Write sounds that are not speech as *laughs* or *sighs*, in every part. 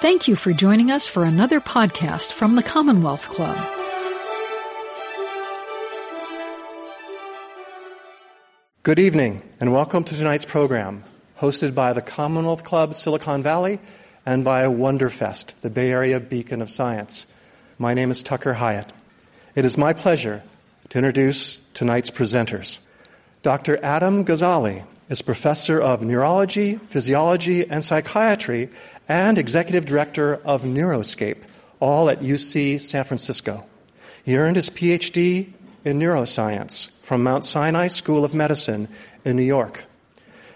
Thank you for joining us for another podcast from the Commonwealth Club. Good evening, and welcome to tonight's program, hosted by the Commonwealth Club Silicon Valley and by Wonderfest, the Bay Area beacon of science. My name is Tucker Hyatt. It is my pleasure to introduce tonight's presenters. Dr. Adam Gazzaley is professor of neurology, physiology, and psychiatry and executive director of Neuroscape, all at UC San Francisco. He earned his PhD in neuroscience from Mount Sinai School of Medicine in New York.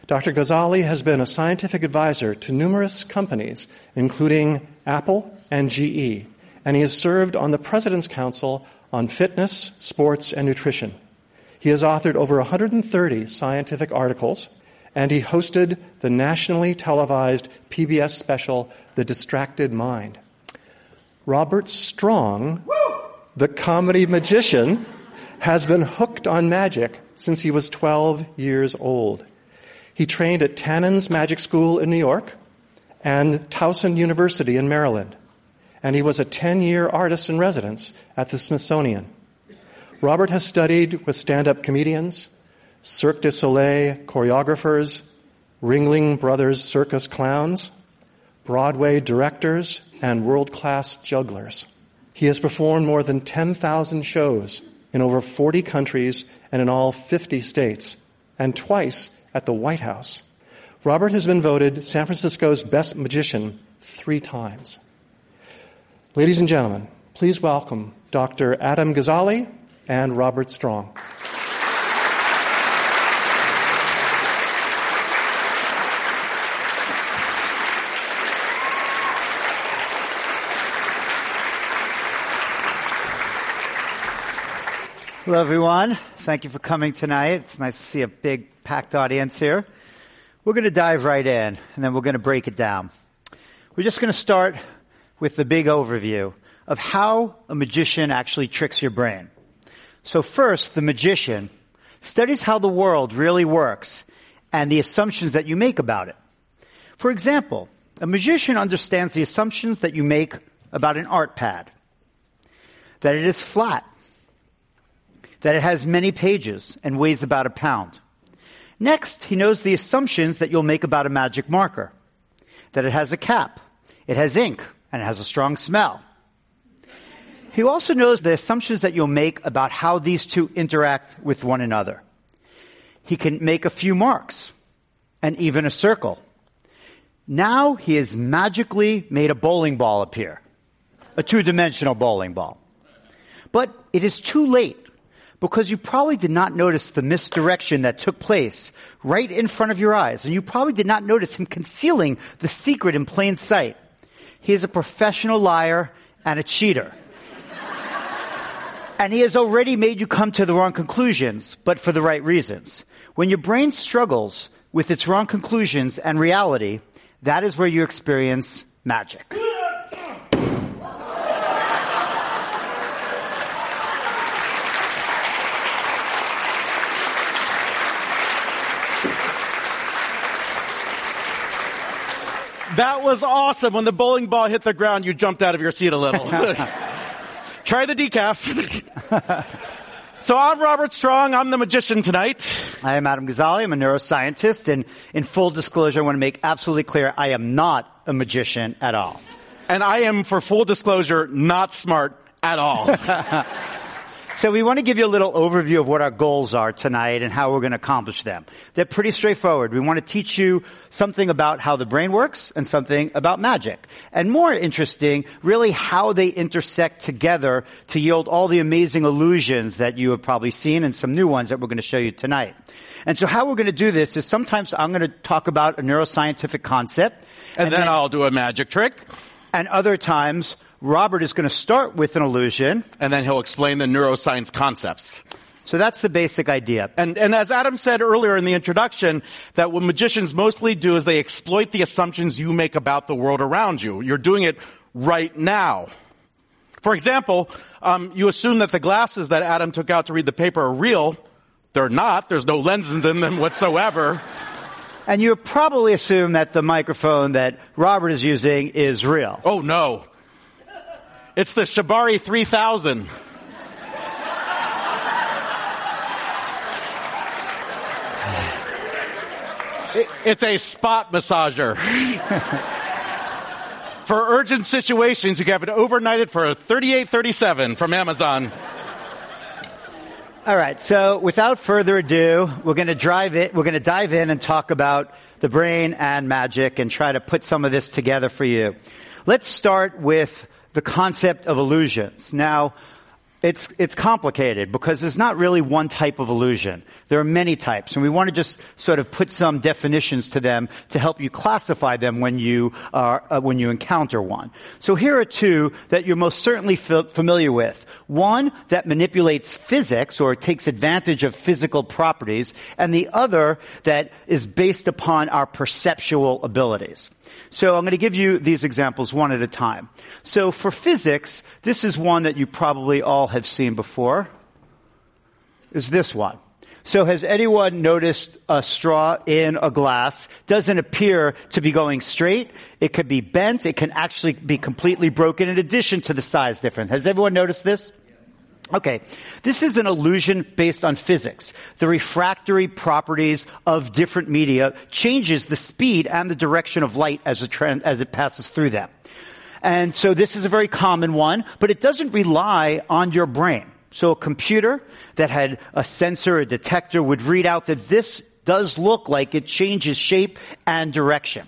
Dr. Gazzaley has been a scientific advisor to numerous companies, including Apple and GE, and he has served on the President's Council on Fitness, Sports, and Nutrition. He has authored over 130 scientific articles, and he hosted the nationally televised PBS special, The Distracted Mind. Robert Strong, the comedy magician, has been hooked on magic since he was 12 years old. He trained at Tannen's Magic School in New York and Towson University in Maryland. And he was a 10 year artist in residence at the Smithsonian. Robert has studied with stand up comedians, Cirque du Soleil choreographers, Ringling Brothers circus clowns, Broadway directors, and world class jugglers. He has performed more than 10,000 shows in over 40 countries and in all 50 states, and twice at the White House. Robert has been voted San Francisco's best magician three times. Ladies and gentlemen, please welcome Dr. Adam Gazzaley and Robert Strong. Hello, everyone. Thank you for coming tonight. It's nice to see a big, packed audience here. We're going to dive right in, and then we're going to break it down. We're just going to start with the big overview of how a magician actually tricks your brain. So first, the magician studies how the world really works and the assumptions that you make about it. For example, a magician understands the assumptions that you make about an art pad. That it is flat that it has many pages and weighs about a pound. Next, he knows the assumptions that you'll make about a magic marker. That it has a cap, it has ink, and it has a strong smell. He also knows the assumptions that you'll make about how these two interact with one another. He can make a few marks and even a circle. Now he has magically made a bowling ball appear. A two-dimensional bowling ball. But it is too late because you probably did not notice the misdirection that took place right in front of your eyes. And you probably did not notice him concealing the secret in plain sight. He is a professional liar and a cheater. And he has already made you come to the wrong conclusions, but for the right reasons. When your brain struggles with its wrong conclusions and reality, that is where you experience magic. That was awesome. When the bowling ball hit the ground, you jumped out of your seat a little. *laughs* *laughs* Try the decaf. *laughs* so I'm Robert Strong. I'm the magician tonight. I am Adam Gazzaley. I'm a neuroscientist. And in full disclosure, I want to make absolutely clear I am not a magician at all. And I am, for full disclosure, not smart at all. *laughs* So we want to give you a little overview of what our goals are tonight and how we're going to accomplish them. They're pretty straightforward. We want to teach you something about how the brain works and something about magic. And more interesting, really how they intersect together to yield all the amazing illusions that you have probably seen and some new ones that we're going to show you tonight. And so how we're going to do this is sometimes I'm going to talk about a neuroscientific concept. And, and then, then I'll do a magic trick. And other times Robert is going to start with an illusion. And then he'll explain the neuroscience concepts. So that's the basic idea. And, and as Adam said earlier in the introduction, that what magicians mostly do is they exploit the assumptions you make about the world around you. You're doing it right now. For example, um, you assume that the glasses that Adam took out to read the paper are real. They're not. There's no lenses in them whatsoever. And you probably assume that the microphone that Robert is using is real. Oh no. It's the Shibari 3000. It's a spot massager. *laughs* for urgent situations, you can have it overnighted for 3837 from Amazon. All right. So without further ado, we're going to drive it. We're going to dive in and talk about the brain and magic and try to put some of this together for you. Let's start with the concept of illusions. Now, it's, it's complicated because there's not really one type of illusion. There are many types, and we want to just sort of put some definitions to them to help you classify them when you are, uh, when you encounter one. So here are two that you're most certainly familiar with. One that manipulates physics or takes advantage of physical properties, and the other that is based upon our perceptual abilities. So I'm going to give you these examples one at a time. So for physics, this is one that you probably all have seen before. Is this one. So has anyone noticed a straw in a glass doesn't appear to be going straight? It could be bent. It can actually be completely broken in addition to the size difference. Has everyone noticed this? Okay, this is an illusion based on physics. The refractory properties of different media changes the speed and the direction of light as it, trend, as it passes through them. And so this is a very common one, but it doesn't rely on your brain. So a computer that had a sensor, a detector would read out that this does look like it changes shape and direction.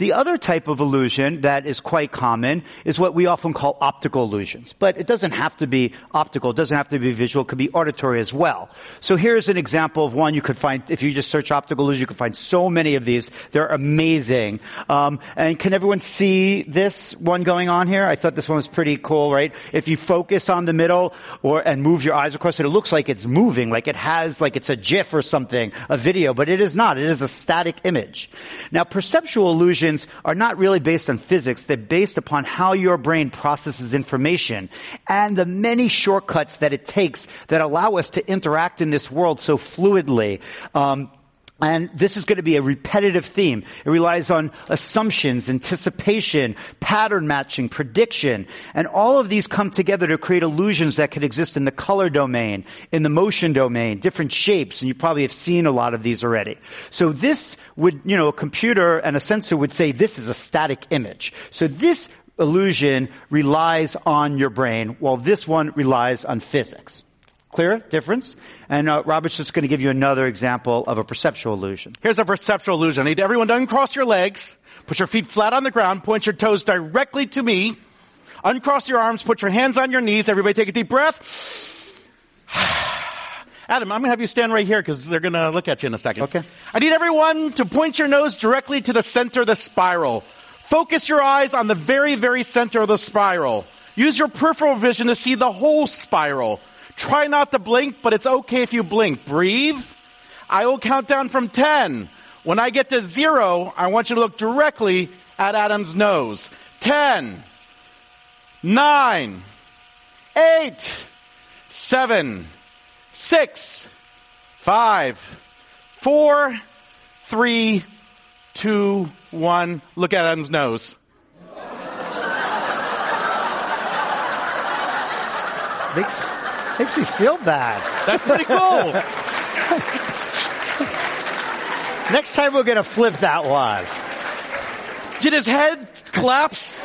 The other type of illusion that is quite common is what we often call optical illusions. But it doesn't have to be optical. It doesn't have to be visual. It could be auditory as well. So here's an example of one you could find, if you just search optical illusion, you can find so many of these. They're amazing. Um, and can everyone see this one going on here? I thought this one was pretty cool, right? If you focus on the middle or, and move your eyes across it, it looks like it's moving, like it has, like it's a GIF or something, a video, but it is not. It is a static image. Now perceptual illusions are not really based on physics. They're based upon how your brain processes information and the many shortcuts that it takes that allow us to interact in this world so fluidly. Um, and this is going to be a repetitive theme. It relies on assumptions, anticipation, pattern matching, prediction, and all of these come together to create illusions that could exist in the color domain, in the motion domain, different shapes, and you probably have seen a lot of these already. So this would, you know, a computer and a sensor would say this is a static image. So this illusion relies on your brain, while this one relies on physics. Clear difference? And uh, Robert's just going to give you another example of a perceptual illusion. Here's a perceptual illusion. I need everyone to uncross your legs, put your feet flat on the ground, point your toes directly to me, uncross your arms, put your hands on your knees. Everybody take a deep breath. *sighs* Adam, I'm going to have you stand right here because they're going to look at you in a second. Okay. I need everyone to point your nose directly to the center of the spiral. Focus your eyes on the very, very center of the spiral. Use your peripheral vision to see the whole spiral. Try not to blink, but it's okay if you blink. Breathe. I will count down from 10. When I get to zero, I want you to look directly at Adam's nose. 10, 9, 8, 7, 6, 5, 4, 3, 2, 1. Look at Adam's nose. Makes, makes me feel bad. That's pretty cool. *laughs* Next time we're to flip that one. Did his head collapse?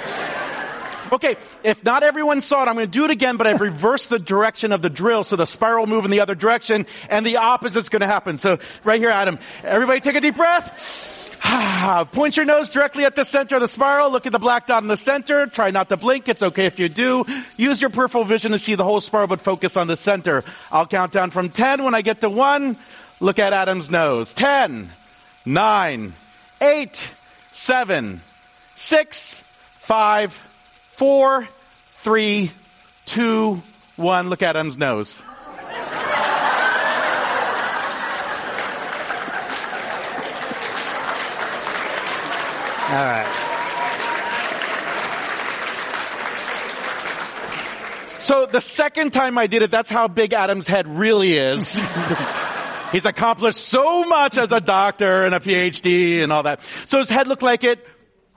Okay, if not everyone saw it, I'm going to do it again, but I've *laughs* reversed the direction of the drill, so the spiral move in the other direction, and the opposite's going to happen. So right here, Adam, everybody take a deep breath. Ah, point your nose directly at the center of the spiral. Look at the black dot in the center. Try not to blink. It's okay if you do. Use your peripheral vision to see the whole spiral, but focus on the center. I'll count down from 10. When I get to 1, look at Adam's nose. 10, 9, 8, 7, 6, 5, 4, 3, 2, 1. Look at Adam's nose. All right. So the second time I did it, that's how big Adam's head really is. *laughs* He's accomplished so much as a doctor and a PhD and all that. So his head looked like it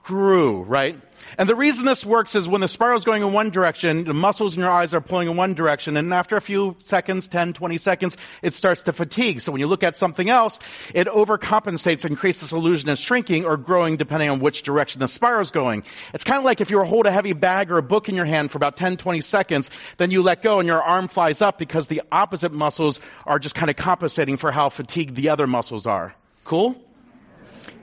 grew, right? And the reason this works is when the spiral is going in one direction, the muscles in your eyes are pulling in one direction, and after a few seconds, 10, 20 seconds, it starts to fatigue. So when you look at something else, it overcompensates and creates this illusion of shrinking or growing depending on which direction the spiral is going. It's kind of like if you were hold a heavy bag or a book in your hand for about 10, 20 seconds, then you let go and your arm flies up because the opposite muscles are just kind of compensating for how fatigued the other muscles are. Cool?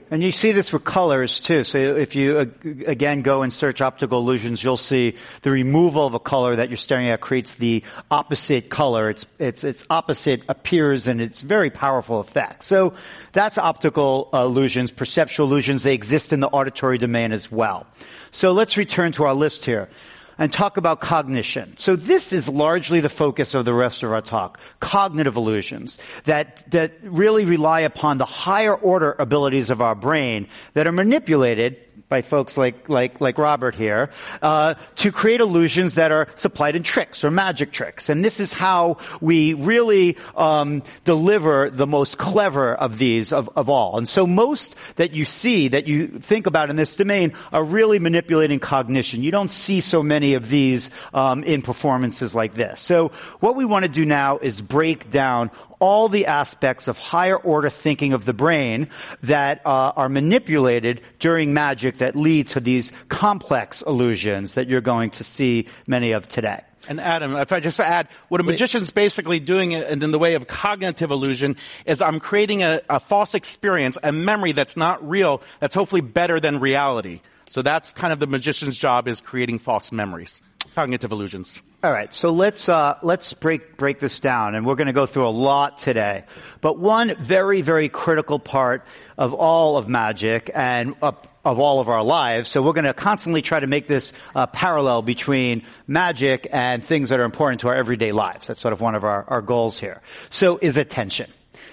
And you see this with colors too. So if you uh, again go and search optical illusions, you'll see the removal of a color that you're staring at creates the opposite color. It's it's it's opposite appears and it's very powerful effect. So that's optical illusions, perceptual illusions. They exist in the auditory domain as well. So let's return to our list here and talk about cognition. So this is largely the focus of the rest of our talk. Cognitive illusions that, that really rely upon the higher order abilities of our brain that are manipulated by folks like like like Robert here uh, to create illusions that are supplied in tricks or magic tricks, and this is how we really um, deliver the most clever of these of, of all. And so most that you see that you think about in this domain are really manipulating cognition. You don't see so many of these um, in performances like this. So what we want to do now is break down all the aspects of higher order thinking of the brain that uh, are manipulated during magic that lead to these complex illusions that you're going to see many of today. And Adam, if I just add, what a magician's basically doing in the way of cognitive illusion is I'm creating a, a false experience, a memory that's not real, that's hopefully better than reality. So that's kind of the magician's job is creating false memories, cognitive illusions. All right, so let's uh, let's break break this down, and we're going to go through a lot today. But one very very critical part of all of magic and uh, of all of our lives. So we're going to constantly try to make this uh, parallel between magic and things that are important to our everyday lives. That's sort of one of our, our goals here. So is attention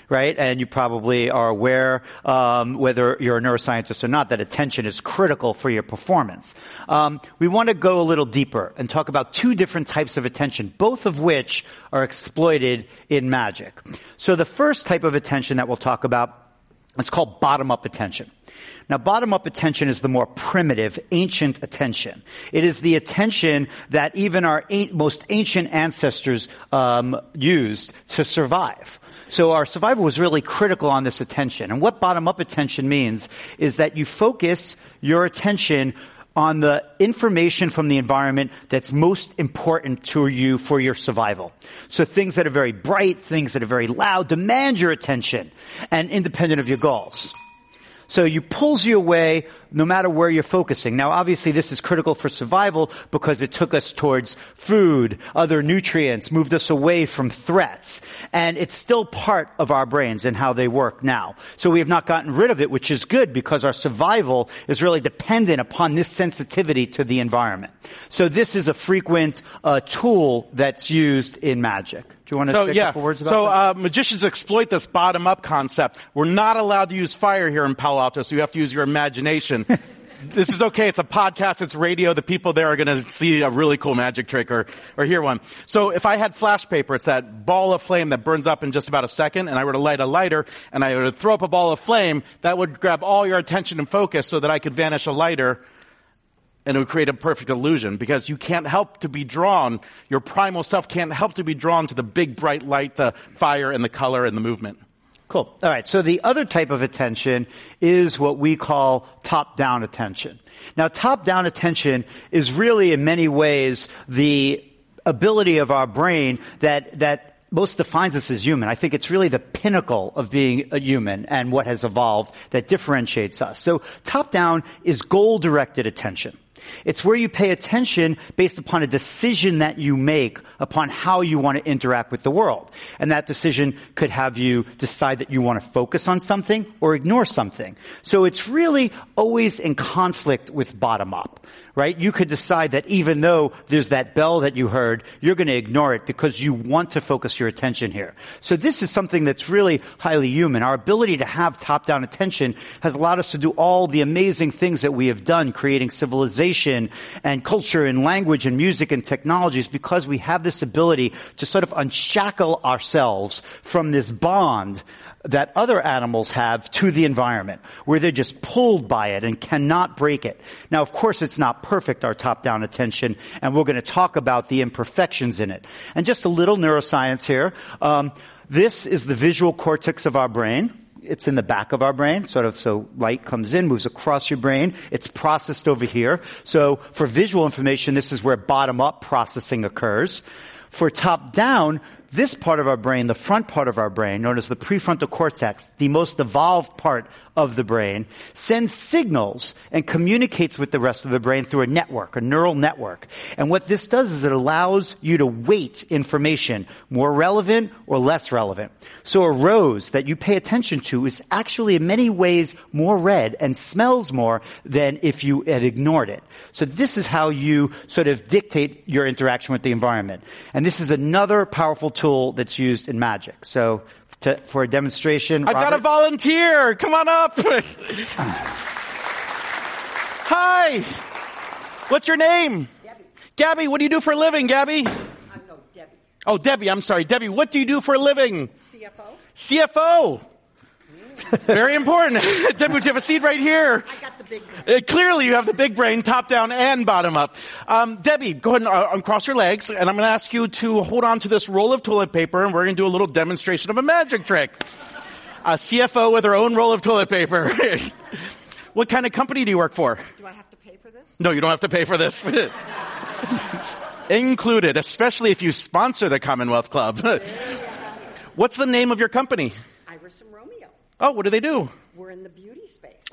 right? And you probably are aware, um, whether you're a neuroscientist or not, that attention is critical for your performance. Um, we want to go a little deeper and talk about two different types of attention, both of which are exploited in magic. So the first type of attention that we'll talk about it's called bottom-up attention. Now, bottom-up attention is the more primitive, ancient attention. It is the attention that even our most ancient ancestors um, used to survive. So our survival was really critical on this attention. And what bottom-up attention means is that you focus your attention on the information from the environment that's most important to you for your survival. So things that are very bright, things that are very loud, demand your attention and independent of your goals. So you pulls you away no matter where you're focusing. Now obviously this is critical for survival because it took us towards food, other nutrients, moved us away from threats. And it's still part of our brains and how they work now. So we have not gotten rid of it, which is good because our survival is really dependent upon this sensitivity to the environment. So this is a frequent uh, tool that's used in magic. You want to so, say yeah. a couple words about so, that? Uh, magicians exploit this bottom-up concept. We're not allowed to use fire here in Palo Alto, so you have to use your imagination. *laughs* this is okay. It's a podcast. It's radio. The people there are going to see a really cool magic trick or, or hear one. So if I had flash paper, it's that ball of flame that burns up in just about a second, and I were to light a lighter, and I were to throw up a ball of flame, that would grab all your attention and focus so that I could vanish a lighter and it would create a perfect illusion because you can't help to be drawn, your primal self can't help to be drawn to the big bright light, the fire and the color and the movement. Cool. All right. So the other type of attention is what we call top-down attention. Now, top-down attention is really in many ways the ability of our brain that, that most defines us as human. I think it's really the pinnacle of being a human and what has evolved that differentiates us. So top-down is goal-directed attention. It's where you pay attention based upon a decision that you make upon how you want to interact with the world. And that decision could have you decide that you want to focus on something or ignore something. So it's really always in conflict with bottom up right? You could decide that even though there's that bell that you heard, you're going to ignore it because you want to focus your attention here. So this is something that's really highly human. Our ability to have top-down attention has allowed us to do all the amazing things that we have done creating civilization civilization and culture and language and music and technology is because we have this ability to sort of unshackle ourselves from this bond that other animals have to the environment, where they're just pulled by it and cannot break it. Now, of course, it's not perfect, our top-down attention, and we're going to talk about the imperfections in it. And just a little neuroscience here. Um, this is the visual cortex of our brain it's in the back of our brain, sort of so light comes in, moves across your brain. It's processed over here. So for visual information, this is where bottom up processing occurs. For top down, this part of our brain, the front part of our brain, known as the prefrontal cortex, the most evolved part of the brain, sends signals and communicates with the rest of the brain through a network, a neural network. And what this does is it allows you to weight information, more relevant or less relevant. So a rose that you pay attention to is actually in many ways more red and smells more than if you had ignored it. So this is how you sort of dictate your interaction with the environment. And this is another powerful tool tool that's used in magic. So to, for a demonstration, I've Robert, got a volunteer. Come on up. *laughs* Hi. What's your name? Debbie. Gabby, what do you do for a living, Gabby? I'm no Debbie. Oh, Debbie, I'm sorry. Debbie, what do you do for a living? CFO. CFO. Mm. *laughs* Very important. *laughs* Debbie, would you have a seat right here? I got the one. Uh, clearly, you have the big brain, top down and bottom up. Um, Debbie, go ahead and uh, uncross your legs, and I'm going to ask you to hold on to this roll of toilet paper, and we're going to do a little demonstration of a magic trick. A CFO with her own roll of toilet paper. *laughs* what kind of company do you work for? Do I have to pay for this? No, you don't have to pay for this. *laughs* Included, especially if you sponsor the Commonwealth Club. What's the name of your company? Iris and Romeo. Oh, what do they do? We're in the beauty.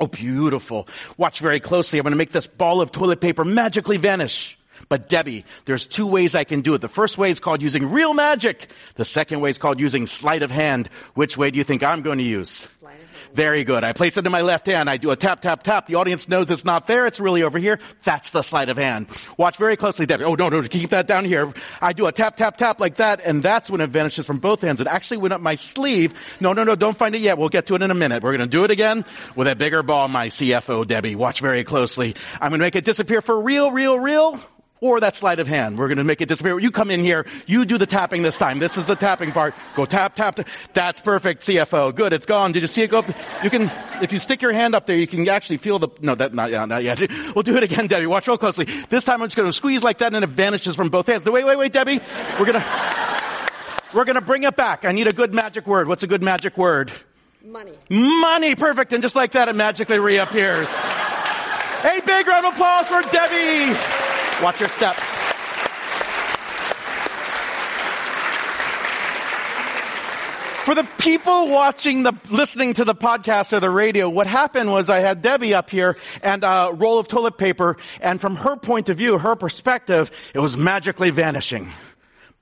Oh, beautiful. Watch very closely. I'm going to make this ball of toilet paper magically vanish. But Debbie, there's two ways I can do it. The first way is called using real magic. The second way is called using sleight of hand. Which way do you think I'm going to use? Very good. I place it in my left hand. I do a tap, tap, tap. The audience knows it's not there. It's really over here. That's the sleight of hand. Watch very closely, Debbie. Oh, no, no, keep that down here. I do a tap, tap, tap like that, and that's when it vanishes from both hands. It actually went up my sleeve. No, no, no, don't find it yet. We'll get to it in a minute. We're going to do it again with a bigger ball, my CFO, Debbie. Watch very closely. I'm going to make it disappear for real, real, real or that sleight of hand. We're going to make it disappear. You come in here. You do the tapping this time. This is the tapping part. Go tap, tap. tap. That's perfect, CFO. Good. It's gone. Did you see it go up? You can, if you stick your hand up there, you can actually feel the, no, that, not, yeah, not yet. *laughs* We'll do it again, Debbie. Watch real closely. This time I'm just going to squeeze like that and it vanishes from both hands. No, wait, wait, wait, Debbie. We're going to, we're going to bring it back. I need a good magic word. What's a good magic word? Money. Money. Perfect. And just like that, it magically reappears. A big round of applause for Debbie. Watch your step. For the people watching the, listening to the podcast or the radio, what happened was I had Debbie up here and a roll of toilet paper, and from her point of view, her perspective, it was magically vanishing.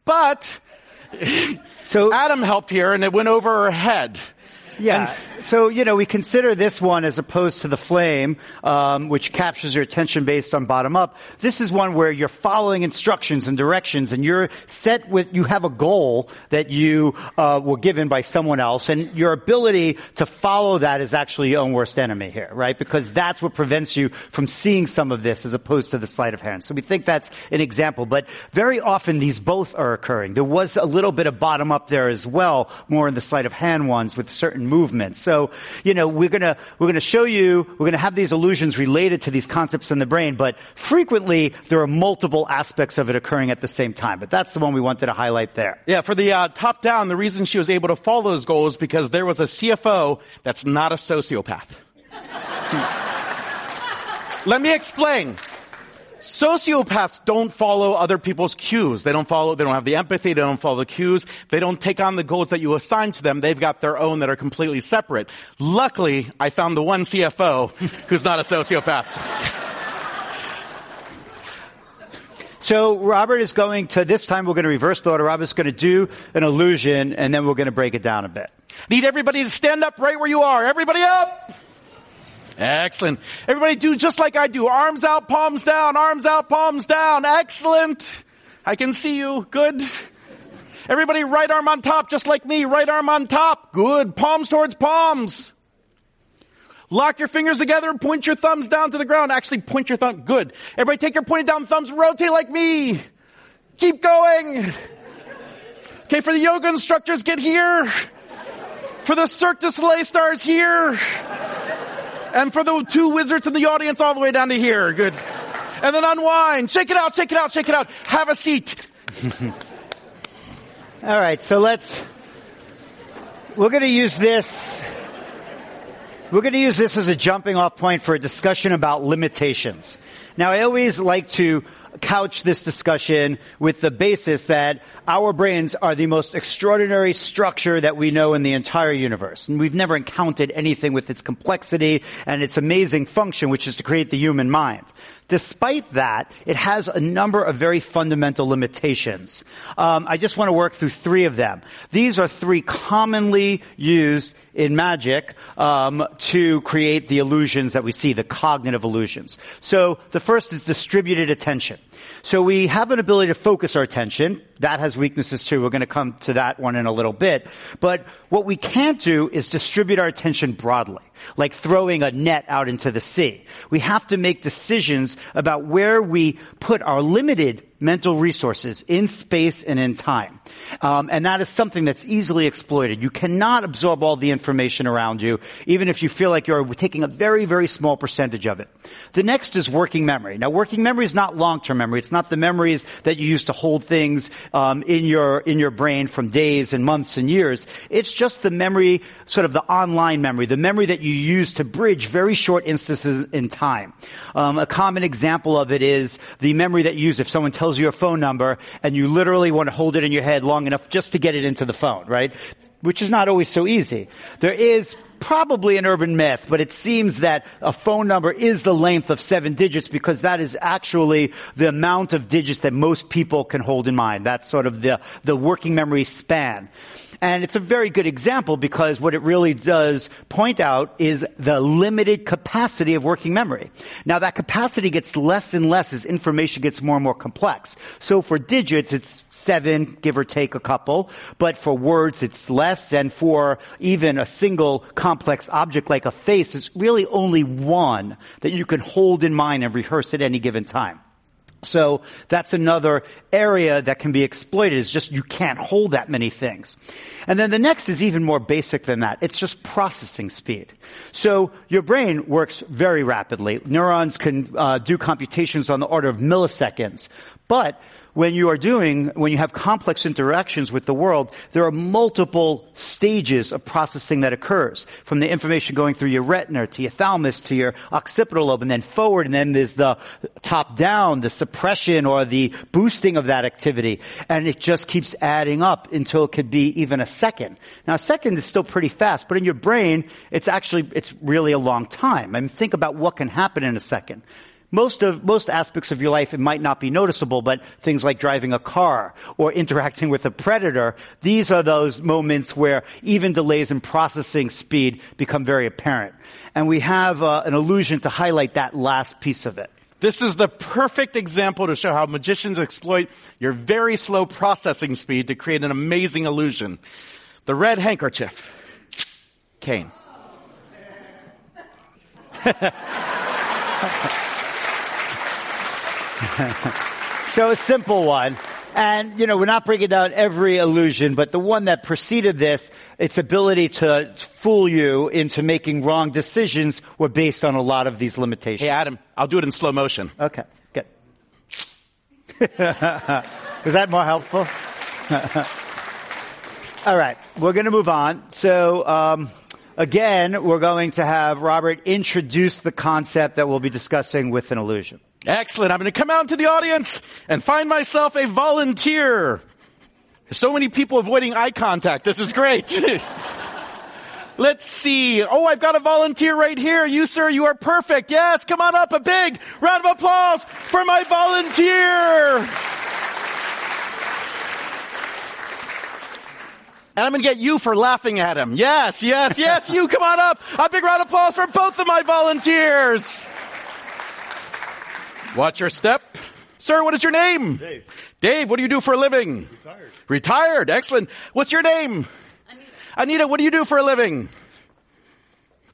But, So Adam helped here and it went over her head. Yeah. so, you know, we consider this one as opposed to the flame, um, which captures your attention based on bottom up. This is one where you're following instructions and directions and you're set with, you have a goal that you, uh, were given by someone else and your ability to follow that is actually your own worst enemy here, right? Because that's what prevents you from seeing some of this as opposed to the sleight of hand. So we think that's an example, but very often these both are occurring. There was a little bit of bottom up there as well, more in the sleight of hand ones with certain movements. So, you know, we're gonna, we're gonna show you, we're gonna have these illusions related to these concepts in the brain, but frequently there are multiple aspects of it occurring at the same time. But that's the one we wanted to highlight there. Yeah, for the uh, top down, the reason she was able to follow those goals because there was a CFO that's not a sociopath. *laughs* Let me explain. Sociopaths don't follow other people's cues. They don't follow, they don't have the empathy, they don't follow the cues, they don't take on the goals that you assign to them. They've got their own that are completely separate. Luckily, I found the one CFO *laughs* who's not a sociopath. *laughs* So Robert is going to, this time we're going to reverse the order. Robert's going to do an illusion and then we're going to break it down a bit. Need everybody to stand up right where you are. Everybody up! Excellent. Everybody do just like I do. Arms out, palms down, arms out, palms down. Excellent. I can see you. Good. Everybody right arm on top, just like me. Right arm on top. Good. Palms towards palms. Lock your fingers together point your thumbs down to the ground. Actually, point your thumb. Good. Everybody take your pointed down thumbs, rotate like me. Keep going. Okay, for the yoga instructors, get here. For the Cirque du Soleil stars here. And for the two wizards in the audience all the way down to here. Good. And then unwind. Shake it out, shake it out, shake it out. Have a seat. *laughs* All right, so let's, we're going to use this, we're going to use this as a jumping off point for a discussion about limitations. Now, I always like to couch this discussion with the basis that our brains are the most extraordinary structure that we know in the entire universe. And we've never encountered anything with its complexity and its amazing function, which is to create the human mind. Despite that, it has a number of very fundamental limitations. Um, I just want to work through three of them. These are three commonly used in magic um, to create the illusions that we see, the cognitive illusions. So the first is distributed attention. So we have an ability to focus our attention. That has weaknesses too. We're going to come to that one in a little bit. But what we can't do is distribute our attention broadly, like throwing a net out into the sea. We have to make decisions about where we put our limited mental resources in space and in time. Um, and that is something that's easily exploited. You cannot absorb all the information around you, even if you feel like you're taking a very, very small percentage of it. The next is working memory. Now, working memory is not long-term memory. It's not the memories that you use to hold things um, in your in your brain from days and months and years. It's just the memory, sort of the online memory, the memory that you use to bridge very short instances in time. Um, a common example of it is the memory that you use if someone tells tells you a phone number and you literally want to hold it in your head long enough just to get it into the phone, right? Which is not always so easy. There is probably an urban myth, but it seems that a phone number is the length of seven digits because that is actually the amount of digits that most people can hold in mind. That's sort of the, the working memory span. And it's a very good example because what it really does point out is the limited capacity of working memory. Now that capacity gets less and less as information gets more and more complex. So for digits, it's seven, give or take a couple, but for words, it's less, and for even a single complex object like a face, it's really only one that you can hold in mind and rehearse at any given time. So that's another area that can be exploited is just you can't hold that many things. And then the next is even more basic than that. It's just processing speed. So your brain works very rapidly. Neurons can uh, do computations on the order of milliseconds. But when you are doing, when you have complex interactions with the world, there are multiple stages of processing that occurs. From the information going through your retina to your thalamus to your occipital lobe and then forward and then there's the top down, the suppression or the boosting of that activity. And it just keeps adding up until it could be even a second. Now a second is still pretty fast, but in your brain, it's actually, it's really a long time. I mean, think about what can happen in a second most of most aspects of your life it might not be noticeable but things like driving a car or *laughs* interacting with a predator these are those moments where even delays in processing speed become very apparent and we have uh, an illusion to highlight that last piece of it this is the perfect example to show how magicians exploit your very slow processing speed to create an amazing illusion. The red handkerchief. Cane. *laughs* *laughs* so a simple one. And, you know, we're not breaking down every illusion, but the one that preceded this, its ability to fool you into making wrong decisions were based on a lot of these limitations. Hey, Adam, I'll do it in slow motion. Okay, good. *laughs* Was that more helpful? *laughs* All right, we're going to move on. So, um, again, we're going to have Robert introduce the concept that we'll be discussing with an illusion. Excellent. I'm going to come out into the audience and find myself a volunteer. So many people avoiding eye contact. This is great. *laughs* Let's see. Oh, I've got a volunteer right here. You, sir, you are perfect. Yes, come on up. A big round of applause for my volunteer. And I'm going to get you for laughing at him. Yes, yes, yes, you come on up. A big round of applause for both of my volunteers. Watch your step. Sir, what is your name? Dave. Dave, what do you do for a living? Retired. Retired. Excellent. What's your name? Anita. Anita, what do you do for a living?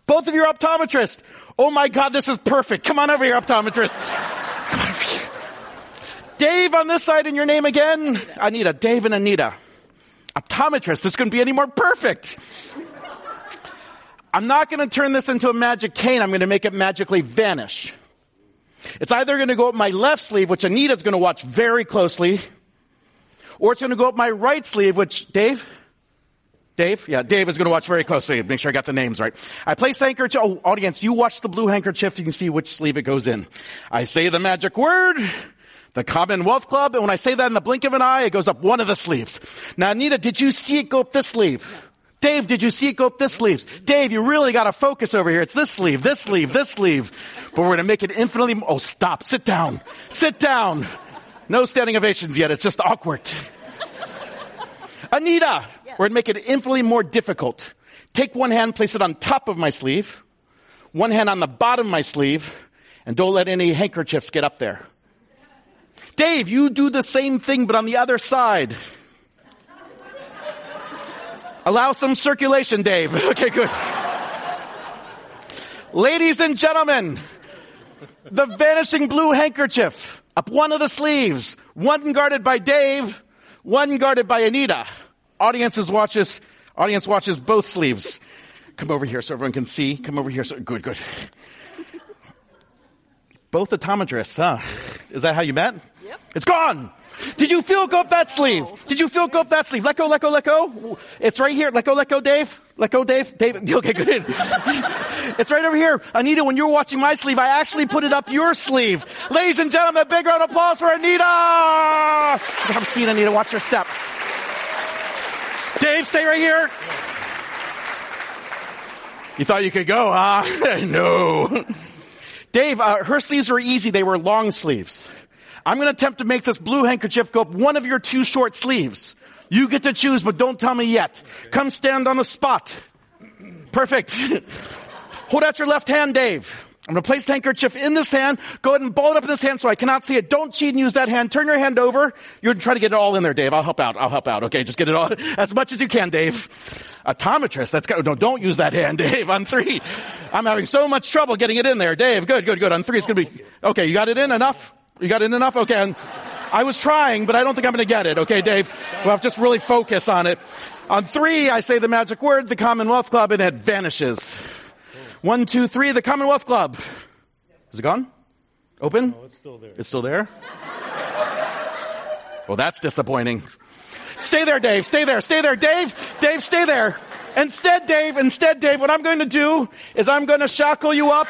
Both of you are optometrists. Oh my God, this is perfect. Come on over here, optometrist. Come on over here. Dave on this side and your name again? Anita. Dave and Anita. Optometrist. This couldn't be any more perfect. I'm not going to turn this into a magic cane. I'm going to make it magically vanish. It's either going to go up my left sleeve, which Anita's going to watch very closely, or it's going to go up my right sleeve, which Dave, Dave, yeah, Dave is going to watch very closely. Make sure I got the names right. I place the handkerchief. Oh, audience, you watch the blue handkerchief. You can see which sleeve it goes in. I say the magic word, the Commonwealth Club, and when I say that in the blink of an eye, it goes up one of the sleeves. Now, Anita, did you see it go up this sleeve? Dave, did you see it go up this sleeve? Dave, you really got to focus over here. It's this sleeve, this sleeve, this sleeve. But we're going to make it infinitely. Oh, stop! Sit down. Sit down. No standing ovations yet. It's just awkward. Anita, we're going to make it infinitely more difficult. Take one hand, place it on top of my sleeve, one hand on the bottom of my sleeve, and don't let any handkerchiefs get up there. Dave, you do the same thing, but on the other side. Allow some circulation, Dave. *laughs* Okay, good. Ladies and gentlemen, the vanishing blue handkerchief up one of the sleeves, one guarded by Dave, one guarded by Anita. Audiences watches, audience watches both sleeves. Come over here so everyone can see. Come over here. So, good, good. Both optometrists, huh? Is that how you met? Yep. It's gone. Did you feel go up that sleeve? Did you feel go up that sleeve? Let go, let go, let go. It's right here. Let go, let go, Dave. Let go, Dave. Dave. *laughs* Okay, good. In. *laughs* It's right over here. Anita, when you were watching my sleeve, I actually put it up your sleeve. Ladies and gentlemen, a big round of applause for Anita. A seat, Anita. Watch your step. Dave, stay right here. You thought you could go, huh? *laughs* no. Dave, uh, her sleeves were easy. They were long sleeves. I'm going to attempt to make this blue handkerchief go up one of your two short sleeves. You get to choose, but don't tell me yet. Come stand on the spot. Perfect. *laughs* Hold out your left hand, Dave. I'm going to place the handkerchief in this hand. Go ahead and ball it up in this hand so I cannot see it. Don't cheat and use that hand. Turn your hand over. You're trying to get it all in there, Dave. I'll help out. I'll help out. Okay, just get it all *laughs* as much as you can, Dave. Optometrist. That's got, no, don't use that hand, *laughs* Dave. On three, I'm having so much trouble getting it in there, Dave. Good, good, good. On three, it's going to be okay. You got it in enough. You got it in enough. Okay. And I was trying, but I don't think I'm going to get it. Okay, Dave. We'll have to just really focus on it. On three, I say the magic word, the Commonwealth Club, and it vanishes. One, two, three, the Commonwealth Club. Is it gone? Open? No, it's still there. It's still there? well, that's disappointing. Stay there, Dave. Stay there. Stay there. Dave, Dave, stay there. Instead, Dave, instead, Dave, what I'm going to do is I'm going to shackle you up.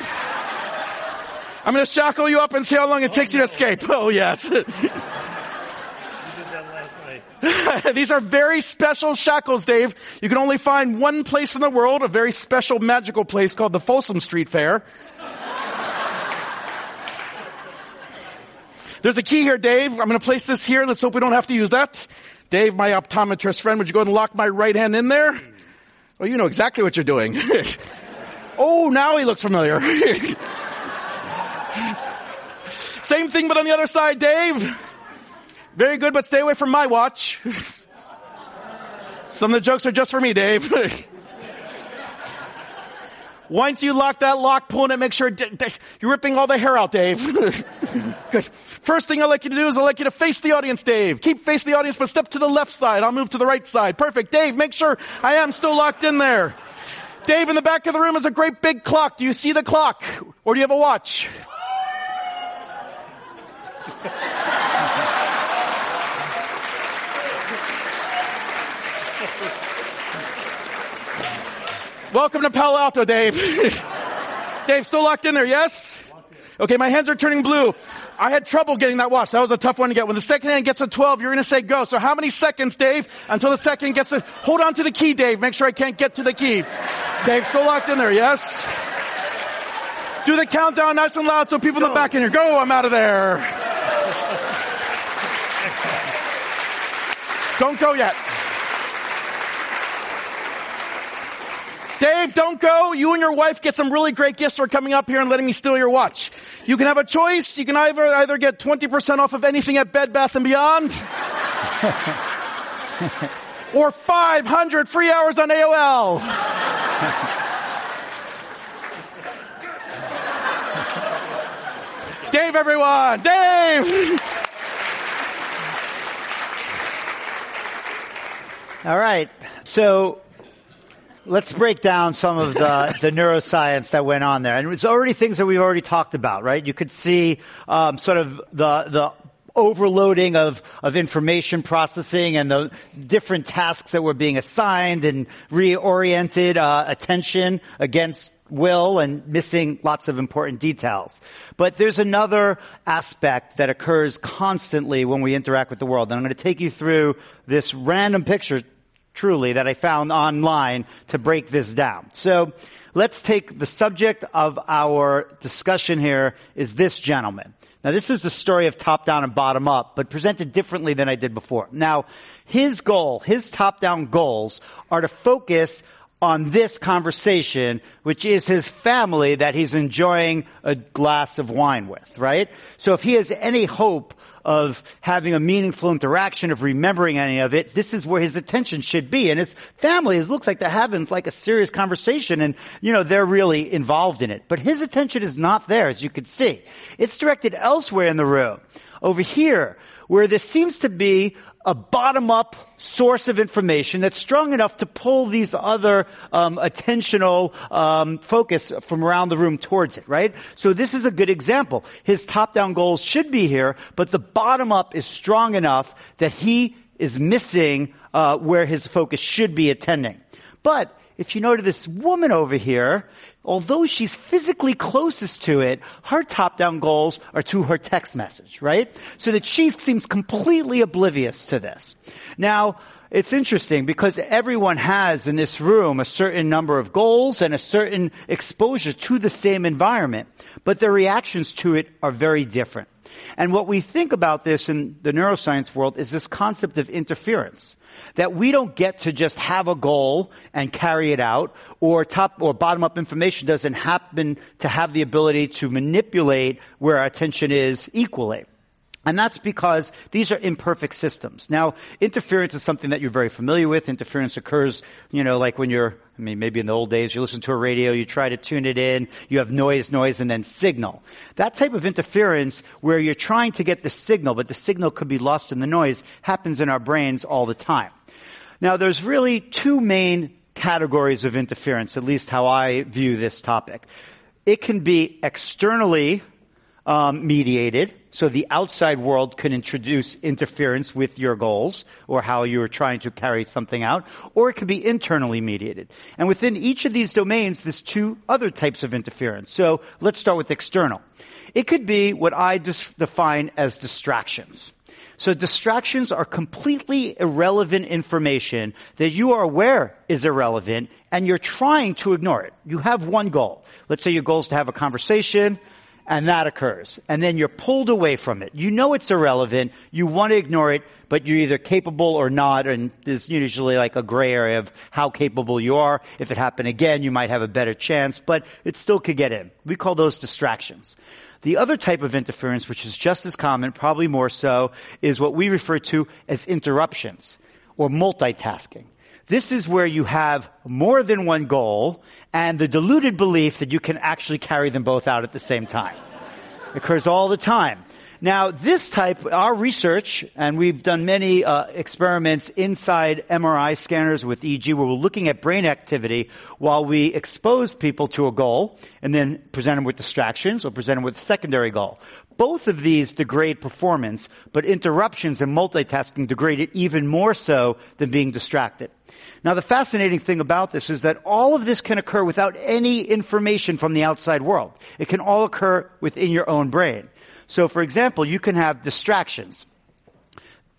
I'm going to shackle you up and see how long it takes you to escape. Oh, yes. *laughs* You did that last night. *laughs* These are very special shackles, Dave. You can only find one place in the world, a very special magical place called the Folsom Street Fair. There's a key here, Dave. I'm going to place this here. Let's hope we don't have to use that. Dave, my optometrist friend, would you go and lock my right hand in there? Well, you know exactly what you're doing. *laughs* oh, now he looks familiar. *laughs* Same thing, but on the other side, Dave. Very good, but stay away from my watch. *laughs* Some of the jokes are just for me, Dave. *laughs* Once you lock that lock, pull it, make sure you're ripping all the hair out, Dave. *laughs* Good. First thing I'd like you to do is I'd like you to face the audience, Dave. Keep facing the audience, but step to the left side. I'll move to the right side. Perfect. Dave, make sure I am still locked in there. Dave, in the back of the room is a great big clock. Do you see the clock? Or do you have a watch? Welcome to Palo Alto, Dave. *laughs* Dave, still locked in there, yes? Okay, my hands are turning blue. I had trouble getting that watch. That was a tough one to get. When the second hand gets to 12, you're going to say go. So how many seconds, Dave, until the second gets to, hold on to the key, Dave. Make sure I can't get to the key. Dave, still locked in there, yes? Do the countdown nice and loud so people in the back can hear. Go, I'm out of there. *laughs* Don't go yet. Dave, don't go. You and your wife get some really great gifts for coming up here and letting me steal your watch. You can have a choice. You can either, either get 20% off of anything at Bed Bath & Beyond. *laughs* or 500 free hours on AOL. *laughs* Dave, everyone! Dave! All right. So let's break down some of the, *laughs* the neuroscience that went on there. And it's already things that we've already talked about, right? You could see um, sort of the the overloading of, of information processing and the different tasks that were being assigned and reoriented uh, attention against will and missing lots of important details. But there's another aspect that occurs constantly when we interact with the world. And I'm going to take you through this random picture truly that I found online to break this down. So let's take the subject of our discussion here is this gentleman. Now this is the story of top down and bottom up, but presented differently than I did before. Now his goal, his top down goals are to focus on this conversation, which is his family that he's enjoying a glass of wine with, right? So if he has any hope of having a meaningful interaction, of remembering any of it, this is where his attention should be. And his family, it looks like they're having like a serious conversation and, you know, they're really involved in it. But his attention is not there, as you can see. It's directed elsewhere in the room. Over here, where there seems to be a bottom-up source of information that's strong enough to pull these other um, attentional um, focus from around the room towards it, right? So this is a good example. His top-down goals should be here, but the bottom-up is strong enough that he is missing uh, where his focus should be attending. But if you notice this woman over here, although she's physically closest to it, her top-down goals are to her text message, right? So that she seems completely oblivious to this. Now, it's interesting because everyone has in this room a certain number of goals and a certain exposure to the same environment, but their reactions to it are very different. And what we think about this in the neuroscience world is this concept of interference. That we don't get to just have a goal and carry it out, or top or bottom up information doesn't happen to have the ability to manipulate where our attention is equally. And that's because these are imperfect systems. Now, interference is something that you're very familiar with. Interference occurs, you know, like when you're, I mean, maybe in the old days, you listen to a radio, you try to tune it in, you have noise, noise, and then signal. That type of interference where you're trying to get the signal, but the signal could be lost in the noise, happens in our brains all the time. Now, there's really two main categories of interference, at least how I view this topic. It can be externally um, mediated, so the outside world can introduce interference with your goals or how you're trying to carry something out, or it could be internally mediated. And within each of these domains, there's two other types of interference. So let's start with external. It could be what I define as distractions. So distractions are completely irrelevant information that you are aware is irrelevant and you're trying to ignore it. You have one goal. Let's say your goal is to have a conversation and that occurs. And then you're pulled away from it. You know it's irrelevant. You want to ignore it, but you're either capable or not. And there's usually like a gray area of how capable you are. If it happened again, you might have a better chance, but it still could get in. We call those distractions. The other type of interference, which is just as common, probably more so, is what we refer to as interruptions or multitasking. This is where you have more than one goal and the deluded belief that you can actually carry them both out at the same time. Occurs all the time. Now, this type, our research, and we've done many uh, experiments inside MRI scanners with EEG, where we're looking at brain activity while we expose people to a goal and then present them with distractions or present them with a secondary goal. Both of these degrade performance, but interruptions and multitasking degrade it even more so than being distracted. Now, the fascinating thing about this is that all of this can occur without any information from the outside world. It can all occur within your own brain. So for example, you can have distractions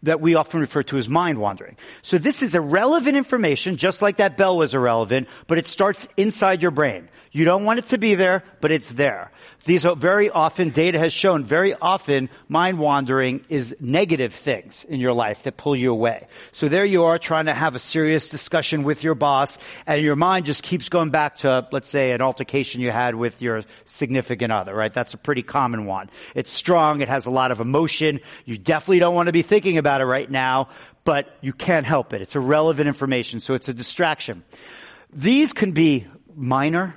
that we often refer to as mind wandering. So this is irrelevant information, just like that bell was irrelevant, but it starts inside your brain. You don't want it to be there, but it's there. These are very often, data has shown, very often mind wandering is negative things in your life that pull you away. So there you are trying to have a serious discussion with your boss and your mind just keeps going back to, let's say, an altercation you had with your significant other, right? That's a pretty common one. It's strong. It has a lot of emotion. You definitely don't want to be thinking about it right now, but you can't help it. It's irrelevant information, so it's a distraction. These can be minor,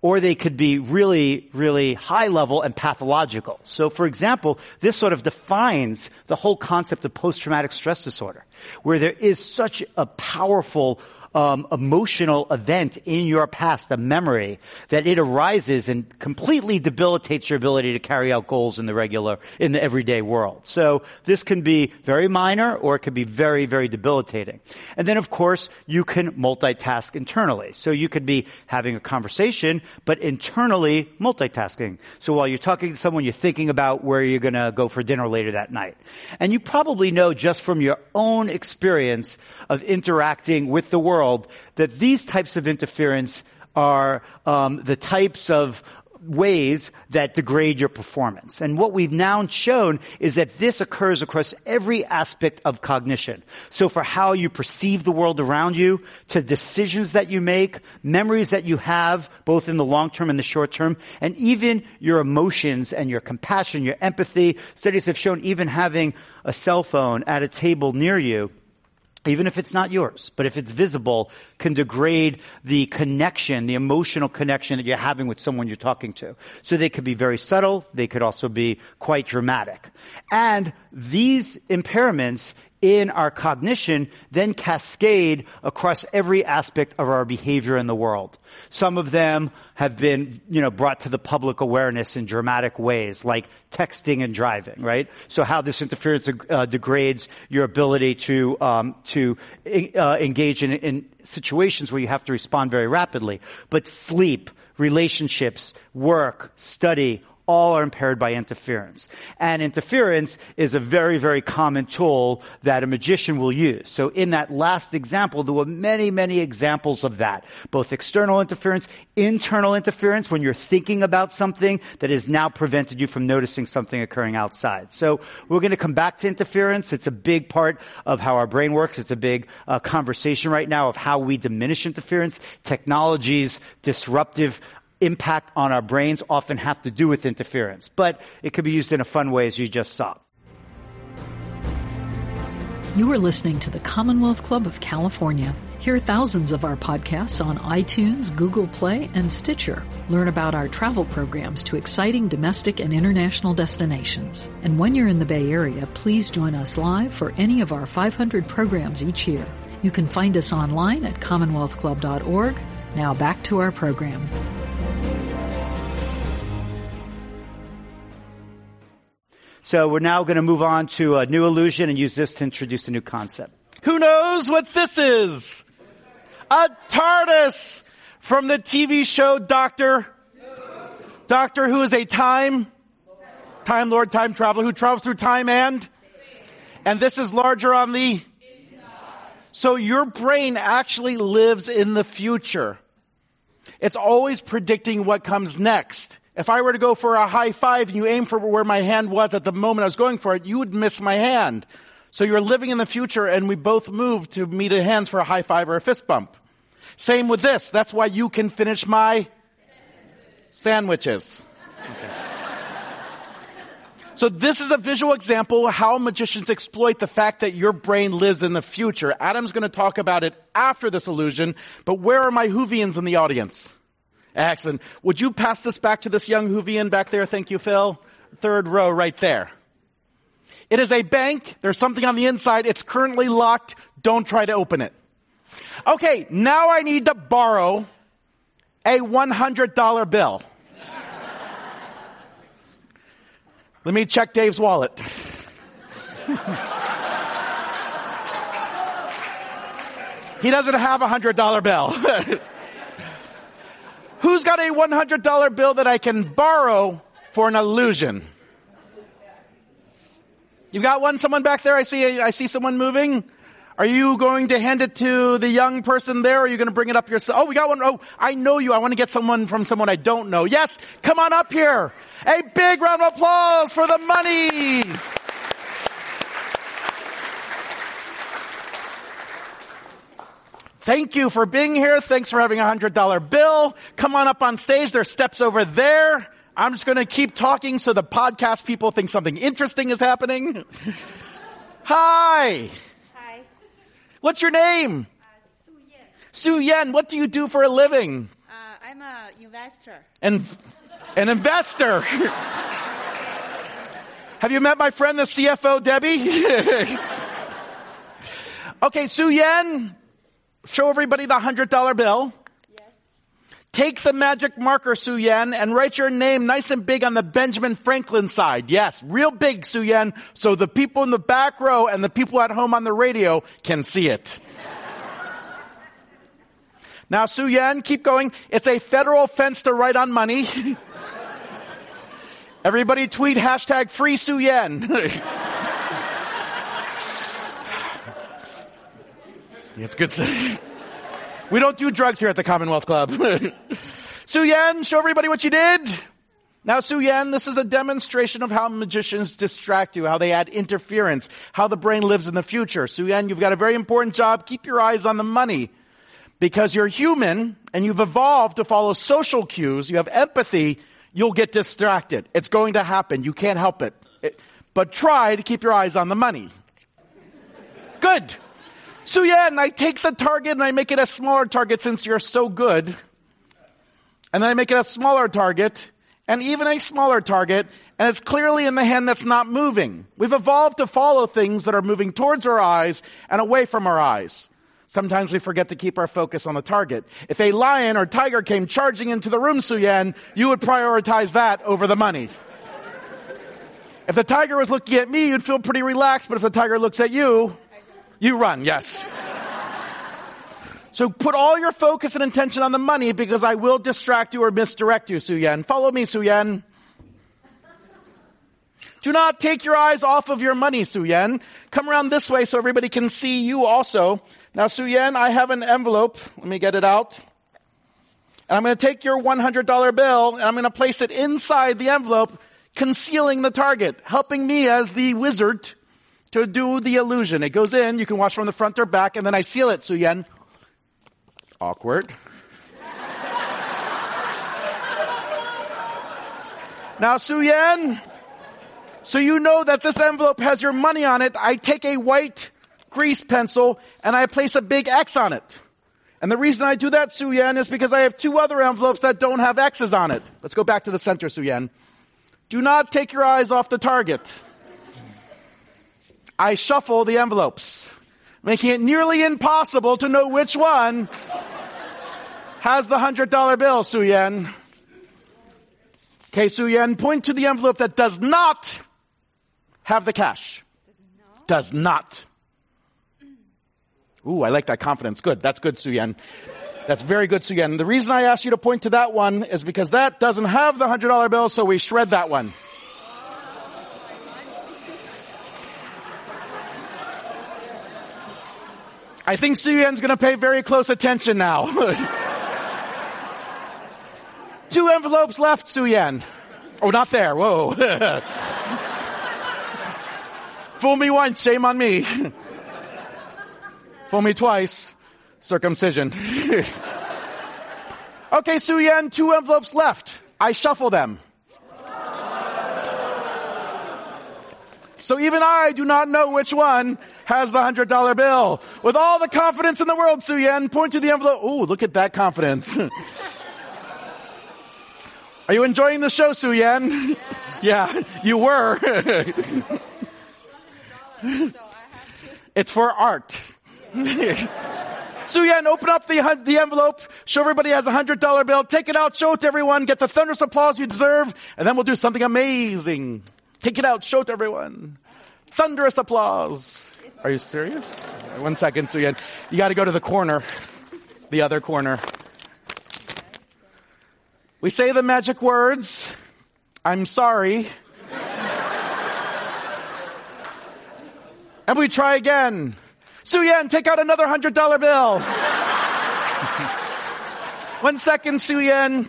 or they could be really, really high level and pathological. So for example, this sort of defines the whole concept of post-traumatic stress disorder, where there is such a powerful um, emotional event in your past, a memory, that it arises and completely debilitates your ability to carry out goals in the regular, in the everyday world. So this can be very minor or it can be very, very debilitating. And then of course, you can multitask internally. So you could be having a conversation, but internally multitasking. So while you're talking to someone, you're thinking about where you're gonna go for dinner later that night. And you probably know just from your own experience of interacting with the world world that these types of interference are um, the types of ways that degrade your performance. And what we've now shown is that this occurs across every aspect of cognition. So for how you perceive the world around you, to decisions that you make, memories that you have, both in the long term and the short term, and even your emotions and your compassion, your empathy. Studies have shown even having a cell phone at a table near you even if it's not yours, but if it's visible, can degrade the connection, the emotional connection that you're having with someone you're talking to. So they could be very subtle. They could also be quite dramatic. And these impairments in our cognition then cascade across every aspect of our behavior in the world. Some of them have been, you know, brought to the public awareness in dramatic ways, like texting and driving, right? So how this interference uh, degrades your ability to um, to uh, engage in, in situations where you have to respond very rapidly. But sleep, relationships, work, study, all are impaired by interference. And interference is a very, very common tool that a magician will use. So in that last example, there were many, many examples of that. Both external interference, internal interference, when you're thinking about something that has now prevented you from noticing something occurring outside. So we're going to come back to interference. It's a big part of how our brain works. It's a big uh, conversation right now of how we diminish interference. Technologies, disruptive impact on our brains often have to do with interference, but it could be used in a fun way as you just saw. You are listening to the Commonwealth Club of California. Hear thousands of our podcasts on iTunes, Google Play, and Stitcher. Learn about our travel programs to exciting domestic and international destinations. And when you're in the Bay Area, please join us live for any of our 500 programs each year. You can find us online at commonwealthclub.org. Now back to our program. So we're now going to move on to a new illusion and use this to introduce a new concept. Who knows what this is? A TARDIS from the TV show Doctor. Doctor who is a time, time lord, time traveler who travels through time and, and this is larger on the, so your brain actually lives in the future. It's always predicting what comes next. If I were to go for a high five and you aim for where my hand was at the moment I was going for it, you would miss my hand. So you're living in the future and we both move to meet hands for a high five or a fist bump. Same with this. That's why you can finish my sandwiches. Okay. So this is a visual example how magicians exploit the fact that your brain lives in the future. Adam's going to talk about it after this illusion, but where are my Whovians in the audience? Excellent. Would you pass this back to this young Whovian back there? Thank you, Phil. Third row right there. It is a bank. There's something on the inside. It's currently locked. Don't try to open it. Okay, now I need to borrow a $100 bill. Let me check Dave's wallet. *laughs* he doesn't have a $100 bill. *laughs* Who's got a $100 bill that I can borrow for an illusion? You've got one? Someone back there? I see, I see someone moving. Are you going to hand it to the young person there or are you going to bring it up yourself? Oh, we got one. Oh, I know you. I want to get someone from someone I don't know. Yes, come on up here. A big round of applause for the money. Thank you for being here. Thanks for having a hundred dollar bill. Come on up on stage. There's steps over there. I'm just going to keep talking so the podcast people think something interesting is happening. *laughs* Hi. Hi. What's your name? Uh, Su Yan. Su Yen. What do you do for a living? Uh, I'm I'm a investor. And an investor. *laughs* Have you met my friend, the CFO, Debbie? *laughs* okay, Su Yan, show everybody the hundred dollar bill. Take the magic marker, Su Yan, and write your name nice and big on the Benjamin Franklin side. Yes, real big, Su Yan, so the people in the back row and the people at home on the radio can see it. *laughs* now, Su Yan, keep going. It's a federal offense to write on money. *laughs* Everybody tweet hashtag free Su Yan. *laughs* it's good stuff. We don't do drugs here at the Commonwealth Club. *laughs* Su Yan, show everybody what you did. Now, Su Yan, this is a demonstration of how magicians distract you, how they add interference, how the brain lives in the future. Su Yan, you've got a very important job. Keep your eyes on the money. Because you're human and you've evolved to follow social cues, you have empathy, you'll get distracted. It's going to happen. You can't help it. it but try to keep your eyes on the money. Good. So yeah, and I take the target and I make it a smaller target since you're so good. And then I make it a smaller target and even a smaller target and it's clearly in the hand that's not moving. We've evolved to follow things that are moving towards our eyes and away from our eyes. Sometimes we forget to keep our focus on the target. If a lion or tiger came charging into the room, Su Yan, you would prioritize that over the money. If the tiger was looking at me, you'd feel pretty relaxed, but if the tiger looks at you, you run, yes. So put all your focus and intention on the money because I will distract you or misdirect you, Su Yan. Follow me, Su Yan. Do not take your eyes off of your money, Su Yan. Come around this way so everybody can see you also. Now, Su Yan, I have an envelope. Let me get it out. And I'm going to take your $100 bill and I'm going to place it inside the envelope, concealing the target, helping me as the wizard to do the illusion. It goes in, you can watch from the front or back, and then I seal it, Su Yan. Awkward. *laughs* now, Su Yan, so you know that this envelope has your money on it, I take a white grease pencil and I place a big X on it. And the reason I do that, Su Yan, is because I have two other envelopes that don't have X's on it. Let's go back to the center, Su Yan. Do not take your eyes off the target. I shuffle the envelopes, making it nearly impossible to know which one has the hundred dollar bill, Su Yan. Okay, Su Yan, point to the envelope that does not have the cash. Does not. Ooh, I like that confidence. Good. That's good, Su Yan. That's very good, Su Yan. The reason I asked you to point to that one is because that doesn't have the hundred dollar bill, so we shred that one. I think Su Yan's gonna pay very close attention now. *laughs* Two envelopes left, Su Yan. Oh, not there. Whoa. *laughs* Fool me once, shame on me. *laughs* Fool me twice, circumcision. okay, Su Yan, two envelopes left. I shuffle them. So even I do not know which one has the hundred dollar bill. With all the confidence in the world, Su Yan, point to the envelope. Ooh, look at that confidence. *laughs* Are you enjoying the show, Su Yan? *laughs* yeah, you were. *laughs* it's for art. Su Yan, open up the, the envelope, show everybody has a hundred dollar bill, take it out, show it to everyone, get the thunderous applause you deserve, and then we'll do something amazing. Take it out, show it to everyone. Thunderous applause. Are you serious? One second, Su Yan. You gotta go to the corner. The other corner. We say the magic words, I'm sorry. and we try again. Su Yan, take out another hundred dollar bill. *laughs* One second, Su Yan.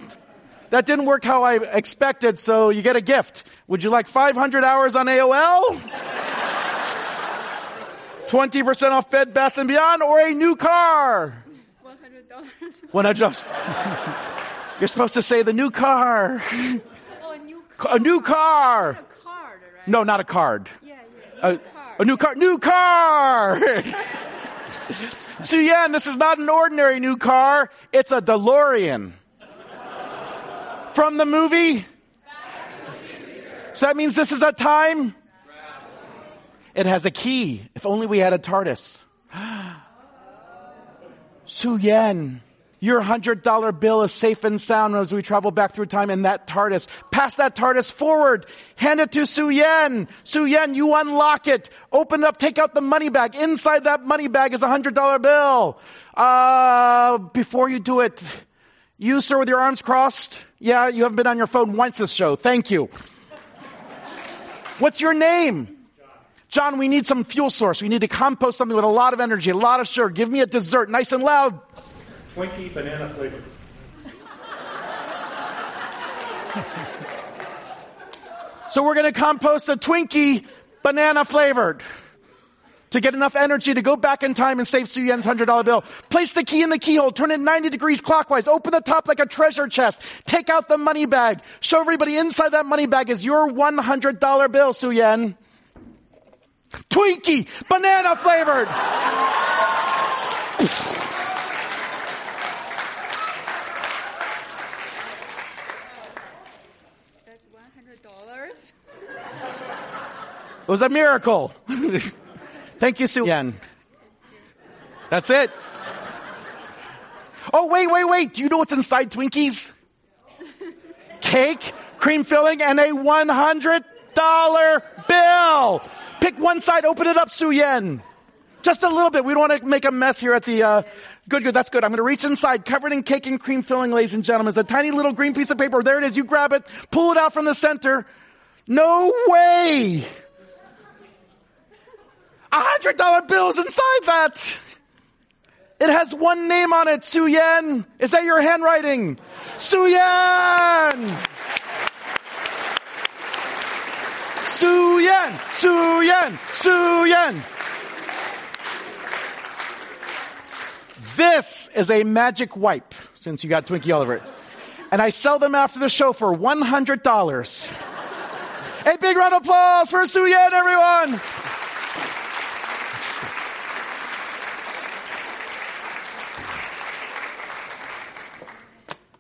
That didn't work how I expected, so you get a gift. Would you like 500 hours on AOL? 20% off Bed Bath and Beyond or a new car? $100. When I just, you're supposed to say the new car. Oh, a new car. *laughs* A new car. A card, right? No, not a card. Yeah, yeah. A, a new car. New car! *laughs* Su Yan, this is not an ordinary new car. It's a DeLorean. From the movie? So that means this is a time? It has a key. If only we had a TARDIS. *gasps* Su Yen, your hundred dollar bill is safe and sound as we travel back through time in that TARDIS. Pass that TARDIS forward. Hand it to Su Yen. Su Yen, you unlock it. Open it up, take out the money bag. Inside that money bag is a hundred dollar bill. Uh, before you do it, you sir with your arms crossed. Yeah, you haven't been on your phone once this show. Thank you. What's your name? John, we need some fuel source. We need to compost something with a lot of energy, a lot of sugar. Give me a dessert, nice and loud. Twinkie banana flavored. *laughs* So we're going to compost a Twinkie banana flavored to get enough energy to go back in time and save Su Yen's hundred dollar bill. Place the key in the keyhole, turn it 90 degrees clockwise, open the top like a treasure chest, take out the money bag, show everybody inside that money bag is your $100 bill, Su Yen. Twinkie, banana flavored. That's one hundred dollars. It was a miracle. Thank you, Sue Yen. That's it. Oh, wait, wait, wait. Do you know what's inside Twinkies? Cake, cream filling, and a $100 bill. Pick one side, open it up, Su Yen. Just a little bit. We don't want to make a mess here at the, uh, good, good, that's good. I'm going to reach inside, covered in cake and cream filling, ladies and gentlemen. It's a tiny little green piece of paper. There it is. You grab it, pull it out from the center. No way! A hundred dollar bills inside that. It has one name on it, Su Yen. Is that your handwriting? Su Yen! Su Yen! Su Yen! Su Yen! This is a magic wipe, since you got Twinkie all over it. And I sell them after the show for $100. A big round of applause for Su Yen, everyone!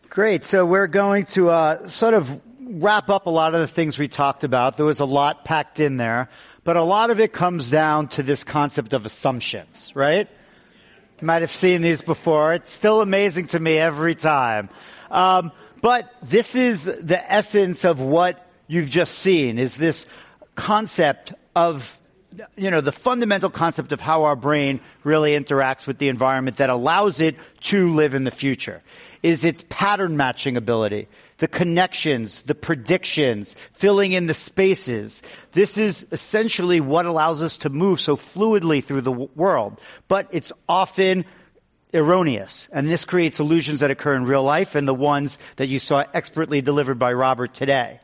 Great. So we're going to uh, sort of wrap up a lot of the things we talked about. There was a lot packed in there, but a lot of it comes down to this concept of assumptions, right? You might have seen these before. It's still amazing to me every time. Um, but this is the essence of what you've just seen is this concept of you know, the fundamental concept of how our brain really interacts with the environment that allows it to live in the future is its pattern matching ability, the connections, the predictions, filling in the spaces. This is essentially what allows us to move so fluidly through the w- world, but it's often erroneous. And this creates illusions that occur in real life and the ones that you saw expertly delivered by Robert today.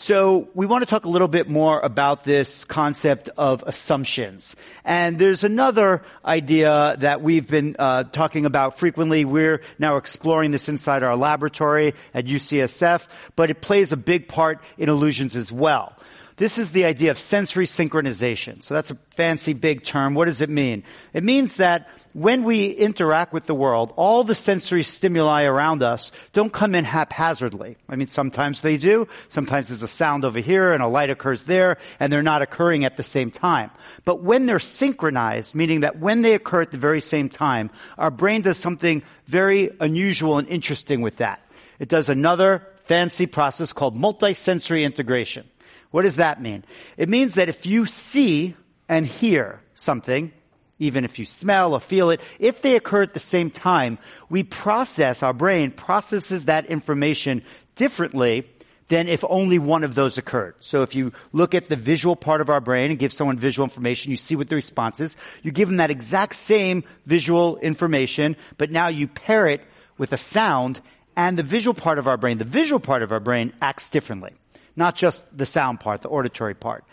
So we want to talk a little bit more about this concept of assumptions. And there's another idea that we've been uh, talking about frequently. We're now exploring this inside our laboratory at UCSF, but it plays a big part in illusions as well. This is the idea of sensory synchronization. So that's a fancy big term. What does it mean? It means that when we interact with the world, all the sensory stimuli around us don't come in haphazardly. I mean, sometimes they do. Sometimes there's a sound over here and a light occurs there and they're not occurring at the same time. But when they're synchronized, meaning that when they occur at the very same time, our brain does something very unusual and interesting with that. It does another fancy process called multisensory integration. What does that mean? It means that if you see and hear something, even if you smell or feel it, if they occur at the same time, we process, our brain processes that information differently than if only one of those occurred. So if you look at the visual part of our brain and give someone visual information, you see what the response is. You give them that exact same visual information, but now you pair it with a sound and the visual part of our brain, the visual part of our brain acts differently not just the sound part, the auditory part.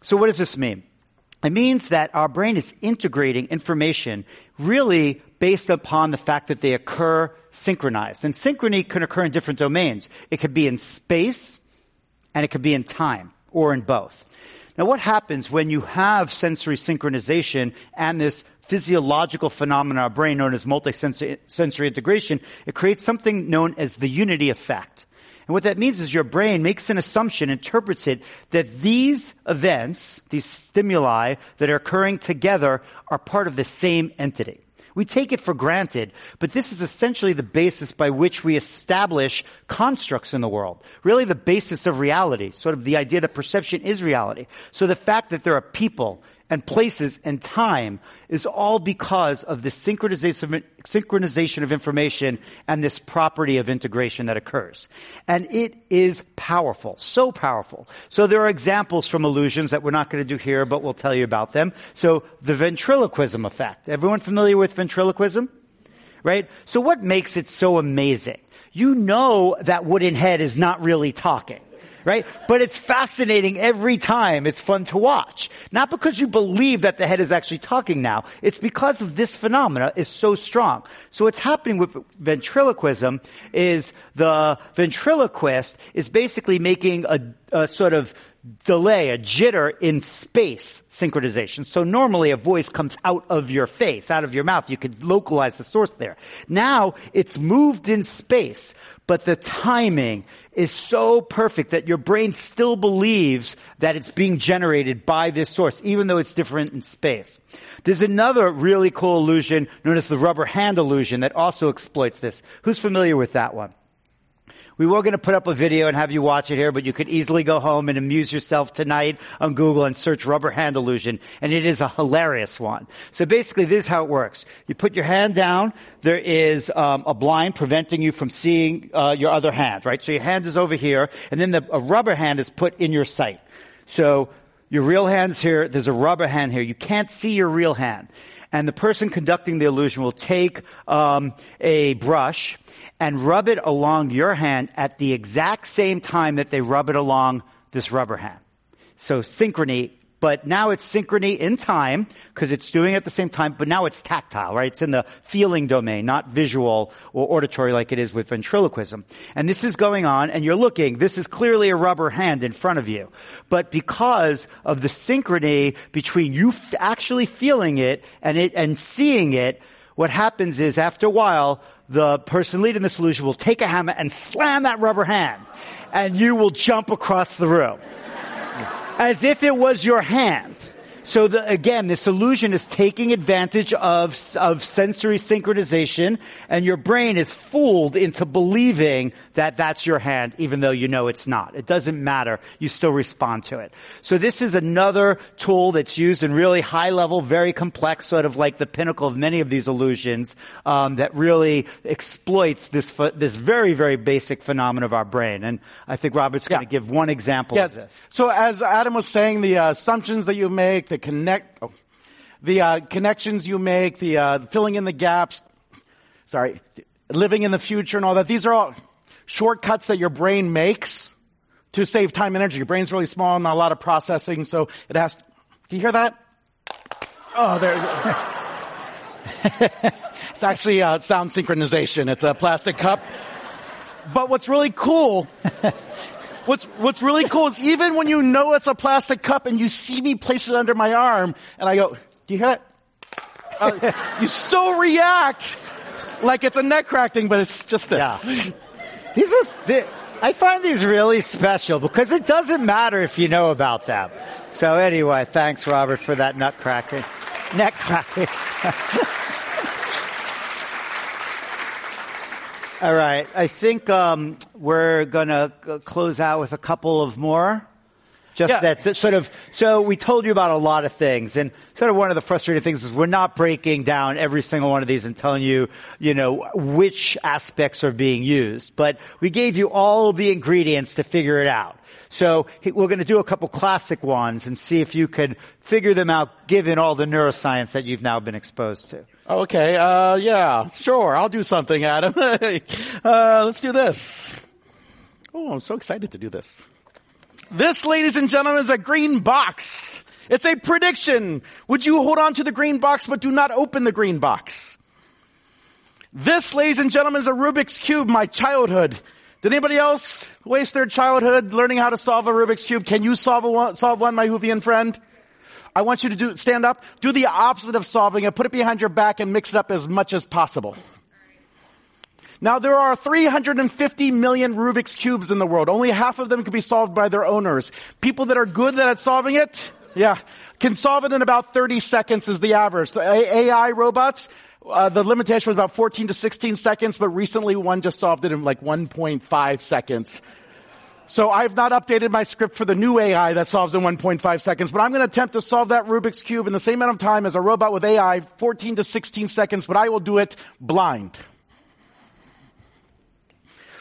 So what does this mean? It means that our brain is integrating information really based upon the fact that they occur synchronized. And synchrony can occur in different domains. It could be in space and it could be in time or in both. Now what happens when you have sensory synchronization and this physiological phenomenon in our brain known as multisensory integration? It creates something known as the unity effect. And what that means is your brain makes an assumption, interprets it, that these events, these stimuli that are occurring together are part of the same entity. We take it for granted, but this is essentially the basis by which we establish constructs in the world. Really the basis of reality, sort of the idea that perception is reality. So the fact that there are people and places and time is all because of the synchronization, of information and this property of integration that occurs. And it is powerful, so powerful. So there are examples from illusions that we're not going to do here, but we'll tell you about them. So the ventriloquism effect. Everyone familiar with ventriloquism? Right? So what makes it so amazing? You know that wooden head is not really talking right? But it's fascinating every time. It's fun to watch. Not because you believe that the head is actually talking now. It's because of this phenomena is so strong. So what's happening with ventriloquism is the ventriloquist is basically making a, a sort of delay, a jitter in space synchronization. So normally a voice comes out of your face, out of your mouth. You could localize the source there. Now it's moved in space, but the timing is so perfect that your brain still believes that it's being generated by this source, even though it's different in space. There's another really cool illusion known as the rubber hand illusion that also exploits this. Who's familiar with that one? We were going to put up a video and have you watch it here, but you could easily go home and amuse yourself tonight on Google and search rubber hand illusion. And it is a hilarious one. So basically this is how it works. You put your hand down. There is um, a blind preventing you from seeing uh, your other hand, right? So your hand is over here and then the, a rubber hand is put in your sight. So your real hand's here. There's a rubber hand here. You can't see your real hand and the person conducting the illusion will take um, a brush and rub it along your hand at the exact same time that they rub it along this rubber hand. So synchrony, but now it's synchrony in time because it's doing it at the same time, but now it's tactile, right? It's in the feeling domain, not visual or auditory like it is with ventriloquism. And this is going on and you're looking, this is clearly a rubber hand in front of you. But because of the synchrony between you f- actually feeling it and it and seeing it, what happens is after a while, the person leading the solution will take a hammer and slam that rubber hand and you will jump across the room. As if it was your hand. So the, again, this illusion is taking advantage of, of sensory synchronization and your brain is fooled into believing that that's your hand even though you know it's not. It doesn't matter. You still respond to it. So this is another tool that's used in really high level, very complex, sort of like the pinnacle of many of these illusions, um, that really exploits this, this very, very basic phenomenon of our brain. And I think Robert's going to give one example Yeah. of this. So as Adam was saying, the uh, assumptions that you make, the connect, oh, the uh, connections you make, the uh, filling in the gaps, sorry, living in the future and all that, these are all shortcuts that your brain makes to save time and energy. Your brain's really small, and not a lot of processing, so it has, do you hear that? Oh, there. *laughs* it's actually uh, sound synchronization. It's a plastic cup. But what's really cool What's, what's really cool is even when you know it's a plastic cup and you see me place it under my arm and I go, do you hear that? Uh, you still react like it's a neck crack thing, but it's just this. Yeah. These are, I find these really special because it doesn't matter if you know about them. So anyway, thanks Robert for that nut cracking. Neck cracking. *laughs* All right. I think um, we're gonna uh, close out with a couple of more. Just Yeah. that, that sort of. So we told you about a lot of things, and sort of one of the frustrating things is we're not breaking down every single one of these and telling you, you know, which aspects are being used. But we gave you all the ingredients to figure it out. So we're going to do a couple classic ones and see if you could figure them out, given all the neuroscience that you've now been exposed to. Okay, uh, yeah, sure, I'll do something, Adam. *laughs* uh, let's do this. Oh, I'm so excited to do this. This, ladies and gentlemen, is a green box. It's a prediction. Would you hold on to the green box but do not open the green box? This, ladies and gentlemen, is a Rubik's Cube, my childhood. Did anybody else waste their childhood learning how to solve a Rubik's Cube? Can you solve a one, solve one, my Whovian friend? I want you to do, stand up, do the opposite of solving it, put it behind your back and mix it up as much as possible. Now there are 350 million Rubik's Cubes in the world. Only half of them can be solved by their owners. People that are good at solving it, yeah, can solve it in about 30 seconds is the average. The AI robots, uh, the limitation was about 14 to 16 seconds, but recently one just solved it in like 1.5 seconds. So I've not updated my script for the new AI that solves in 1.5 seconds, but I'm going to attempt to solve that Rubik's Cube in the same amount of time as a robot with AI, 14 to 16 seconds, but I will do it blind.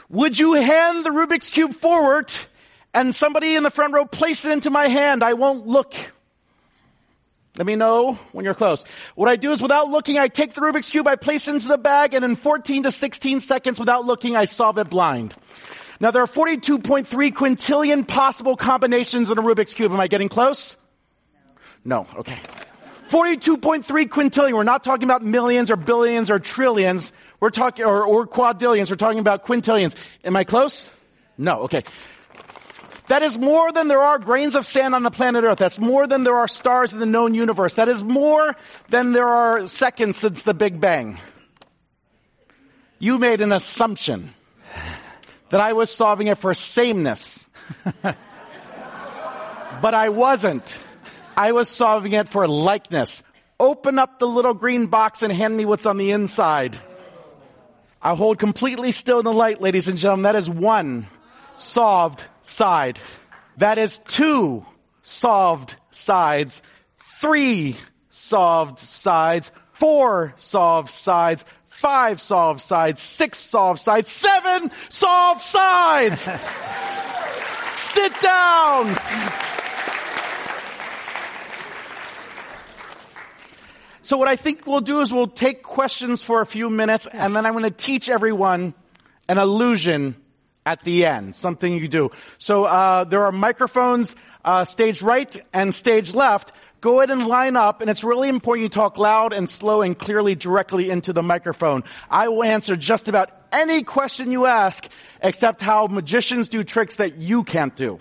Would you hand the Rubik's Cube forward and somebody in the front row place it into my hand? I won't look. Let me know when you're close. What I do is without looking, I take the Rubik's Cube, I place it into the bag, and in 14 to 16 seconds without looking, I solve it blind. Now there are 42.3 quintillion possible combinations in a Rubik's Cube. Am I getting close? No. No. Okay. 42.3 quintillion. We're not talking about millions or billions or trillions. We're talking, or, or quadrillions. We're talking about quintillions. Am I close? No. Okay. That is more than there are grains of sand on the planet Earth. That's more than there are stars in the known universe. That is more than there are seconds since the Big Bang. You made an assumption that I was solving it for sameness. *laughs* but I wasn't. I was solving it for likeness. Open up the little green box and hand me what's on the inside. I hold completely still in the light, ladies and gentlemen. That is one solved side. That is two solved sides. Three solved sides. Four solved sides. Five solved sides. Six solved sides. Seven solved sides. *laughs* Sit down. So what I think we'll do is we'll take questions for a few minutes and then I'm going to teach everyone an illusion at the end, something you do. So uh, there are microphones uh, stage right and stage left. Go ahead and line up, and it's really important you talk loud and slow and clearly directly into the microphone. I will answer just about any question you ask, except how magicians do tricks that you can't do.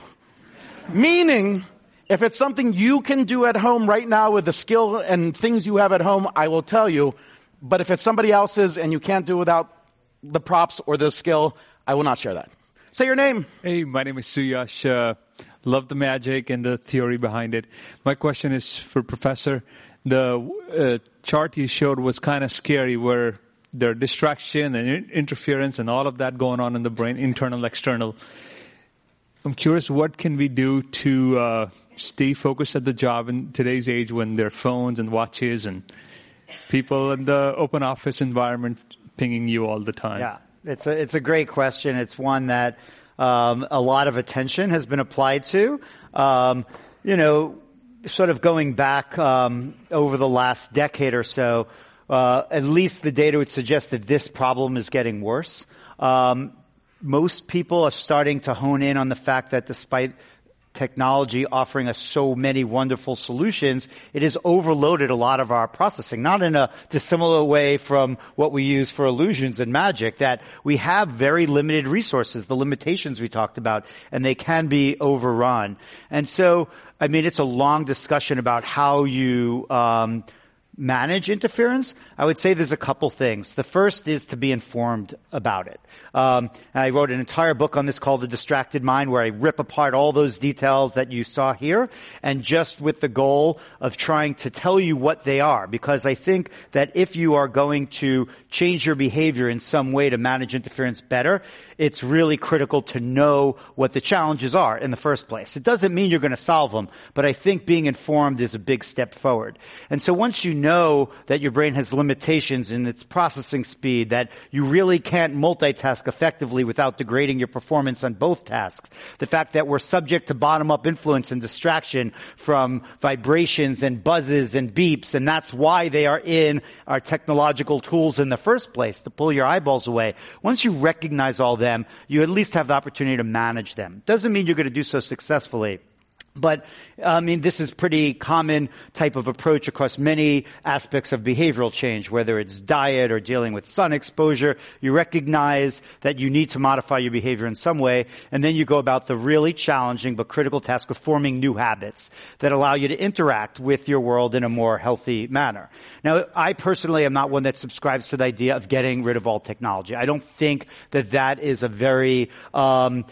Meaning, if it's something you can do at home right now with the skill and things you have at home, I will tell you. But if it's somebody else's and you can't do without the props or the skill, I will not share that. Say your name. Hey, my name is Suyash. Uh, love the magic and the theory behind it. My question is for Professor. The uh, chart you showed was kind of scary where there are distraction and interference and all of that going on in the brain, internal, external. I'm curious, what can we do to uh, stay focused at the job in today's age when there are phones and watches and people in the open office environment pinging you all the time? Yeah, it's a, it's a great question. It's one that um, a lot of attention has been applied to. Um, you know, sort of going back um, over the last decade or so, uh, at least the data would suggest that this problem is getting worse. Um, most people are starting to hone in on the fact that despite technology offering us so many wonderful solutions, it has overloaded a lot of our processing, not in a dissimilar way from what we use for illusions and magic, that we have very limited resources, the limitations we talked about, and they can be overrun. And so, I mean, it's a long discussion about how you, um, manage interference, I would say there's a couple things. The first is to be informed about it. Um, I wrote an entire book on this called The Distracted Mind, where I rip apart all those details that you saw here, and just with the goal of trying to tell you what they are, because I think that if you are going to change your behavior in some way to manage interference better, it's really critical to know what the challenges are in the first place. It doesn't mean you're going to solve them, but I think being informed is a big step forward. And so once you know that your brain has limitations in its processing speed, that you really can't multitask effectively without degrading your performance on both tasks. The fact that we're subject to bottom-up influence and distraction from vibrations and buzzes and beeps, and that's why they are in our technological tools in the first place, to pull your eyeballs away. Once you recognize all them, you at least have the opportunity to manage them. Doesn't mean you're going to do so successfully. But I mean, this is pretty common type of approach across many aspects of behavioral change, whether it's diet or dealing with sun exposure. You recognize that you need to modify your behavior in some way, and then you go about the really challenging but critical task of forming new habits that allow you to interact with your world in a more healthy manner. Now, I personally am not one that subscribes to the idea of getting rid of all technology. I don't think that that is a very um,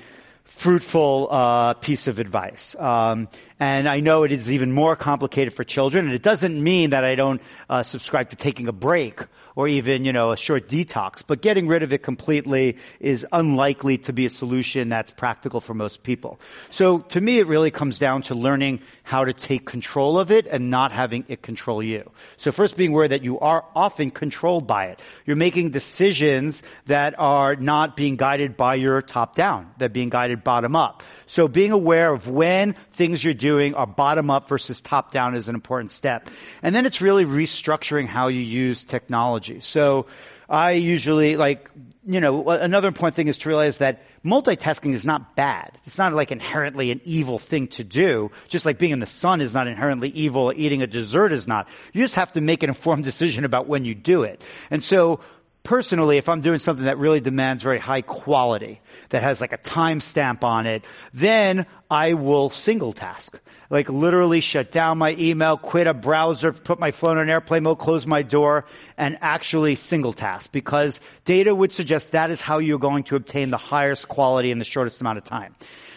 fruitful uh, piece of advice. Um, and I know it is even more complicated for children, and it doesn't mean that I don't uh, subscribe to taking a break or even, you know, a short detox. But getting rid of it completely is unlikely to be a solution that's practical for most people. So to me, it really comes down to learning how to take control of it and not having it control you. So first being aware that you are often controlled by it. You're making decisions that are not being guided by your top down, that being guided bottom up. So being aware of when things you're doing are bottom up versus top down is an important step. And then it's really restructuring how you use technology. So I usually like, you know, another important thing is to realize that multitasking is not bad. It's not like inherently an evil thing to do. Just like being in the sun is not inherently evil. Eating a dessert is not. You just have to make an informed *laughs* decision about when you do it. And so personally, if I'm doing something that really demands very high quality, that has like a timestamp on it, then I will single task. Like literally shut down my email, quit a browser, put my phone on airplane mode, close my door, and actually single task because data would suggest that is how you're going to obtain the highest quality in the shortest amount of time.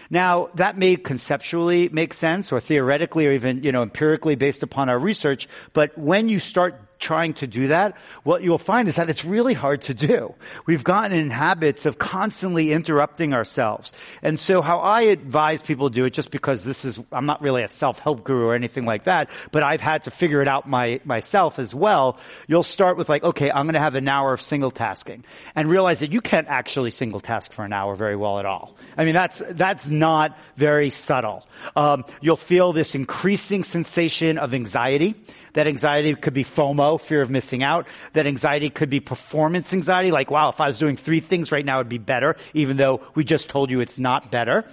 Now, that may conceptually make sense or theoretically or even, you know, empirically based upon our research, but when you start trying to do that, what you'll find is that it's really hard to do. We've gotten in habits of constantly interrupting ourselves. And so how I advise people to do it, just because this is, I'm not really a self-help guru or anything like that, but I've had to figure it out my, myself as well. You'll start with like, okay, I'm going to have an hour of single tasking and realize that you can't actually single task for an hour very well at all. I mean, that's, that's not very subtle. Um, you'll feel this increasing sensation of anxiety. That anxiety could be FOMO, fear of missing out. That anxiety could be performance anxiety, like, wow, if I was doing three things right now, it'd be better, even though we just told you it's not better.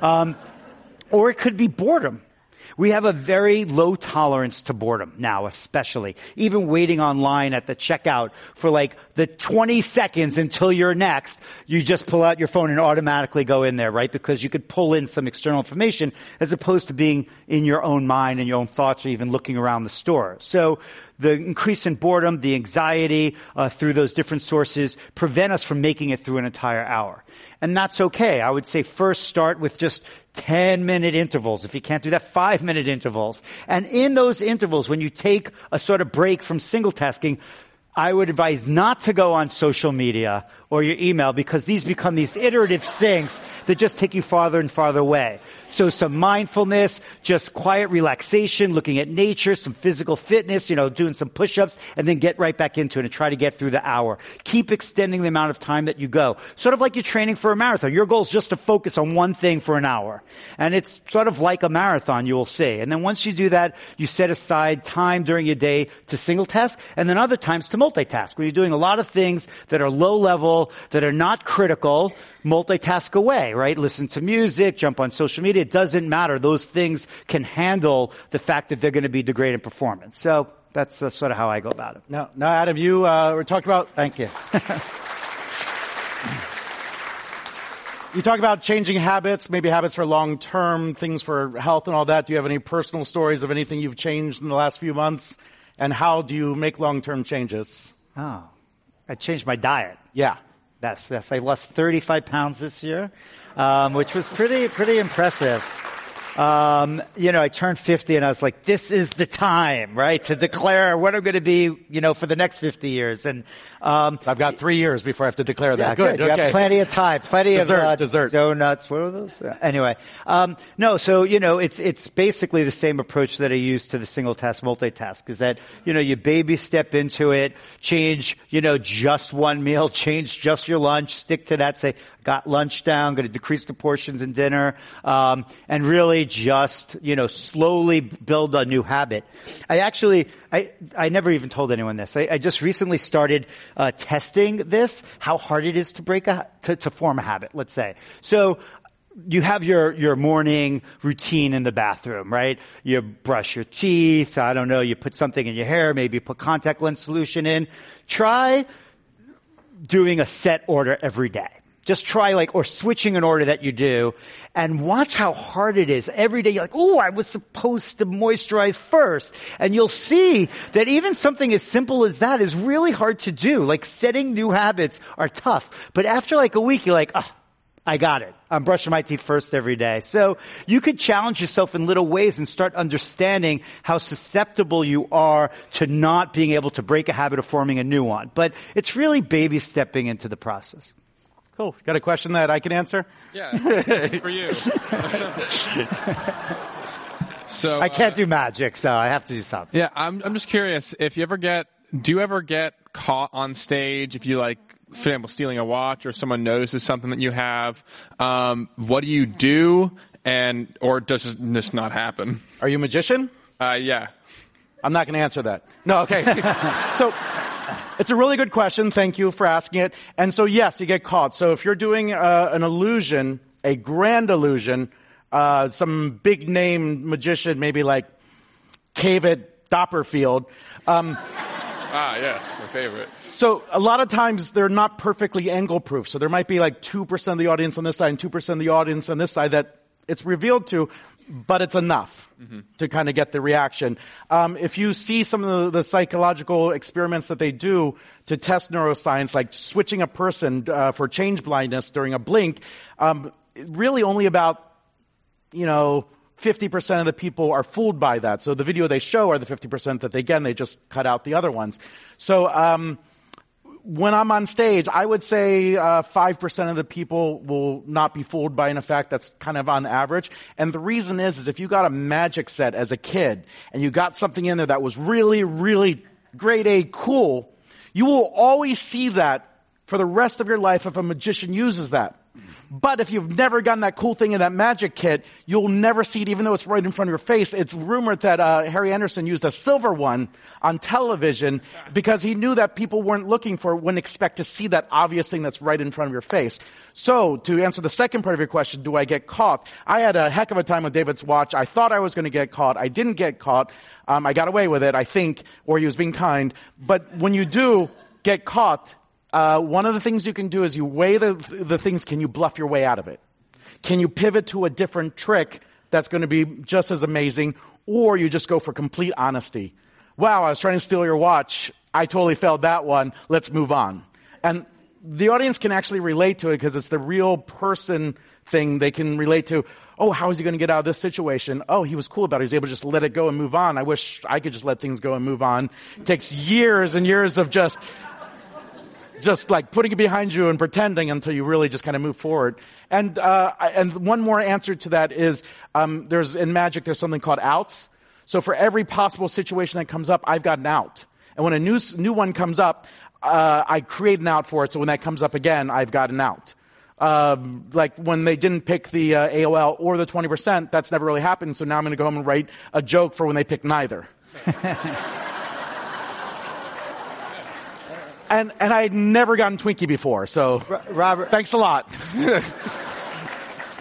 Um, or it could be boredom. We have a very low tolerance to boredom now, especially. Even waiting online at the checkout for like the 20 seconds until you're next, you just pull out your phone and automatically go in there, right? Because you could pull in some external information as opposed to being in your own mind and your own thoughts or even looking around the store. So the increase in boredom, the anxiety uh, through those different sources prevent us from making it through an entire hour. And that's okay. I would say first start with just 10 minute intervals. If you can't do that, five minute intervals. And in those intervals, when you take a sort of break from single tasking, I would advise not to go on social media or your email because these become these iterative sinks that just take you farther and farther away. So some mindfulness, just quiet relaxation, looking at nature, some physical fitness, you know, doing some push-ups and then get right back into it and try to get through the hour. Keep extending the amount of time that you go. Sort of like you're training for a marathon. Your goal is just to focus on one thing for an hour. And it's sort of like a marathon, you will see. And then once you do that, you set aside time during your day to single task and then other times to multitask where you're doing a lot of things that are low level, that are not critical, multitask away, right? Listen to music, jump on social media. It doesn't matter. Those things can handle the fact that they're going to be degrading performance. So that's uh, sort of how I go about it. Now, now Adam, you uh, were talking about. Thank you. *laughs* you talk about changing habits, maybe habits for long term, things for health and all that. Do you have any personal stories of anything you've changed in the last few months? And how do you make long term changes? Oh, I changed my diet. Yeah. That's, yes, I lost 35 pounds this year, um, which was pretty, pretty impressive. Um, you know, I turned 50 and I was like, this is the time, right, to declare what I'm going to be, you know, for the next 50 years. And, um, I've got three years before I have to declare that. yeah, good. You Okay. got plenty of time, plenty Dessert, of uh, dessert. donuts. What are those? Uh, anyway, um, no. So you know, it's it's basically the same approach that I use to the single task, multitask. Is that you know you baby step into it, change you know just one meal, *laughs* change just your lunch, stick to that. Say got lunch down, going to decrease the portions in dinner, um, and really just you know slowly build a new habit. I actually I I never even told anyone this. I, I just recently started uh, testing this, how hard it is to break a to, to form a habit. Let's say so you have your, your morning routine in the bathroom, right? You brush your teeth. I don't know. You put something in your hair. Maybe put contact lens solution in. Try doing a set order every day. Just try like, or switching an order that you do and watch how hard it is. Every day you're like, oh, I was supposed to moisturize first. And you'll see that even something as simple as that is really hard to do. Like setting new habits are tough. But after like a week, you're like, oh, I got it. I'm brushing my teeth first every day. So you could challenge yourself in little ways and start understanding how susceptible you are to not being able to break a habit of forming a new one. But it's really baby stepping into the process. Cool. Got a question that I can answer? Yeah, *laughs* for you. *laughs* so I can't uh, do magic, so I have to do something. Yeah, I'm. I'm just curious if you ever get. Do you ever get caught on stage if you like, for example, stealing a watch or someone notices something that you have? Um, what do you do? And or does this not happen? Are you a magician? Uh, yeah. I'm not going to answer that. No, okay. *laughs* so it's a really good question. Thank you for asking it. And so yes, you get caught. So if you're doing uh, an illusion, a grand illusion, uh, some big name magician, maybe like David Copperfield. Um, *laughs* ah, yes, my favorite. So a lot of times they're not perfectly angle proof. So there might be like 2% of the audience on this side and 2% of the audience on this side that it's revealed to, but it's enough mm-hmm. to kind of get the reaction. Um, if you see some of the, the, psychological experiments that they do to test neuroscience, like switching a person uh, for change blindness during a blink, um, really only about, you know, 50% of the people are fooled by that. So the video they show are the 50% that they, again, they just cut out the other ones. So, um, when I'm on stage, I would say uh, 5% of the people will not be fooled by an effect. That's kind of on average. And the reason is, is if you got a magic set as a kid and you got something in there that was really, really grade A cool, you will always see that for the rest of your life if a magician uses that. But if you've never gotten that cool thing in that magic kit, you'll never see it even though it's right in front of your face. It's rumored that uh, Harry Anderson used a silver one on television because he knew that people weren't looking for, wouldn't expect to see that obvious thing that's right in front of your face. So to answer the second part of your question, do I get caught? I had a heck of a time with David's watch. I thought I was going to get caught. I didn't get caught. Um, I got away with it, I think, or he was being kind. But when you do get caught, uh, one of the things you can do is you weigh the, the things, can you bluff your way out of it? Can you pivot to a different trick that's going to be just as amazing? Or you just go for complete honesty. Wow, I was trying to steal your watch. I totally failed that one. Let's move on. And the audience can actually relate to it because it's the real person thing they can relate to. Oh, how is he going to get out of this situation? Oh, he was cool about it. He was able to just let it go and move on. I wish I could just let things go and move on. It takes years and years of just just like putting it behind you and pretending until you really just kind of move forward. And uh, and one more answer to that is um, there's in magic there's something called outs. So for every possible situation that comes up, I've got an out. And when a new new one comes up, uh, I create an out for it. So when that comes up again, I've got an out. Um, like when they didn't pick the uh, AOL or the 20%, that's never really happened. So now I'm going to go home and write a joke for when they pick neither. *laughs* and and I had never gotten Twinkie before. So Robert, thanks a lot. *laughs*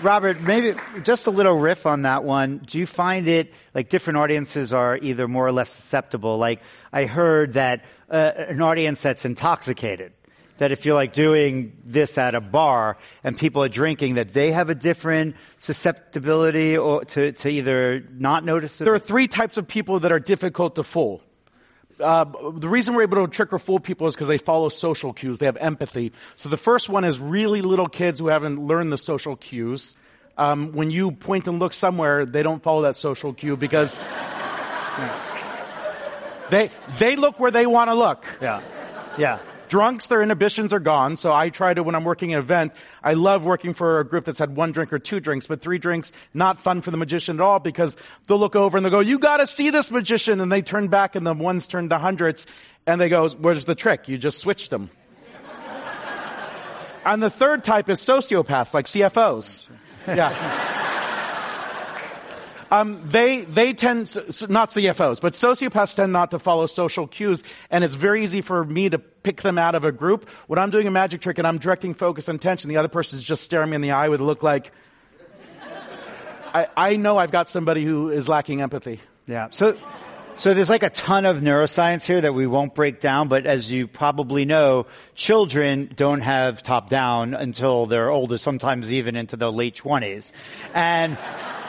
Robert, maybe just a little riff on that one. Do you find it like different audiences are either more or less susceptible? Like I heard that uh, an audience that's intoxicated, that if you're like doing this at a bar and people are drinking, that they have a different susceptibility or to, to either not notice it. There are three types of people that are difficult to fool uh, the reason we're able to trick or fool people is because they follow social cues. They have empathy. So the first one is really little kids who haven't learned the social cues. Um, when you point and look somewhere, they don't follow that social cue because *laughs* they they look where they want to look. Yeah, yeah drunks, their inhibitions are gone. So I try to, when I'm working an event, I love working for a group that's had one drink or two drinks, but three drinks, not fun for the magician at all because they'll look over and they'll go, you gotta see this magician. And they turn back and the ones turn to hundreds and they go, where's the trick? You just switched them. *laughs* and the third type is sociopaths, like CFOs. Yeah. Um, they they tend not CFOs, but sociopaths tend not to follow social cues, and it's very easy for me to pick them out of a group. When I'm doing a magic trick and I'm directing focus and attention, the other person is just staring me in the eye with a look like, I, I know I've got somebody who is lacking empathy. Yeah. So, so there's like a ton of neuroscience here that we won't break down, but as you probably know, children don't have top down until they're older, sometimes even into their late twenties. And,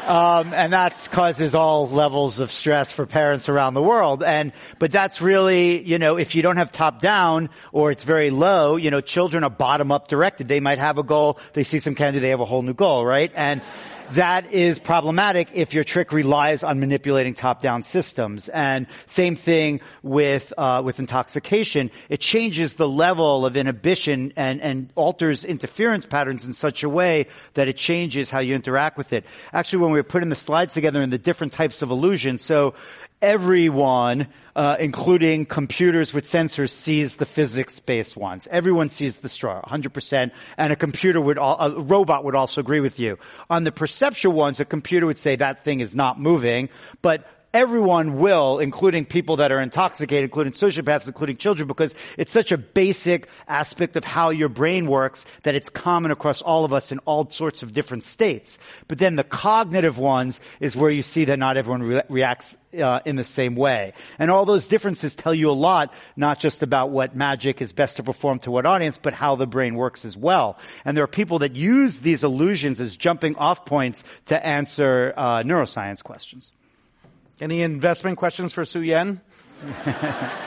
um, and that causes all levels of stress for parents around the world. And, but that's really, you know, if you don't have top down or it's very low, you know, children are bottom up directed. They might have a goal, they see some candy, they have a whole new goal, right? And, that is problematic if your trick relies on manipulating top-down systems. And same thing with uh, with intoxication. It changes the level of inhibition and and alters interference patterns in such a way that it changes how you interact with it. Actually, when we were putting the slides together in the different types of illusions, so everyone, uh, including computers with sensors, sees the physics-based ones. Everyone sees the straw, 100%, and a computer would, al- a robot would also agree with you. On the perceptual ones, a computer would say that thing is not moving, but everyone will, including people that are intoxicated, including sociopaths, including children, because it's such a basic aspect of how your brain works that it's common across all of us in all sorts of different states. But then the cognitive ones is where you see that not everyone re- reacts uh, in the same way. And all those differences tell you a lot, not just about what magic is best to perform to what audience, but how the brain works as well. And there are people that use these illusions as jumping off points to answer uh, neuroscience questions. Any investment questions for Su Yen? *laughs*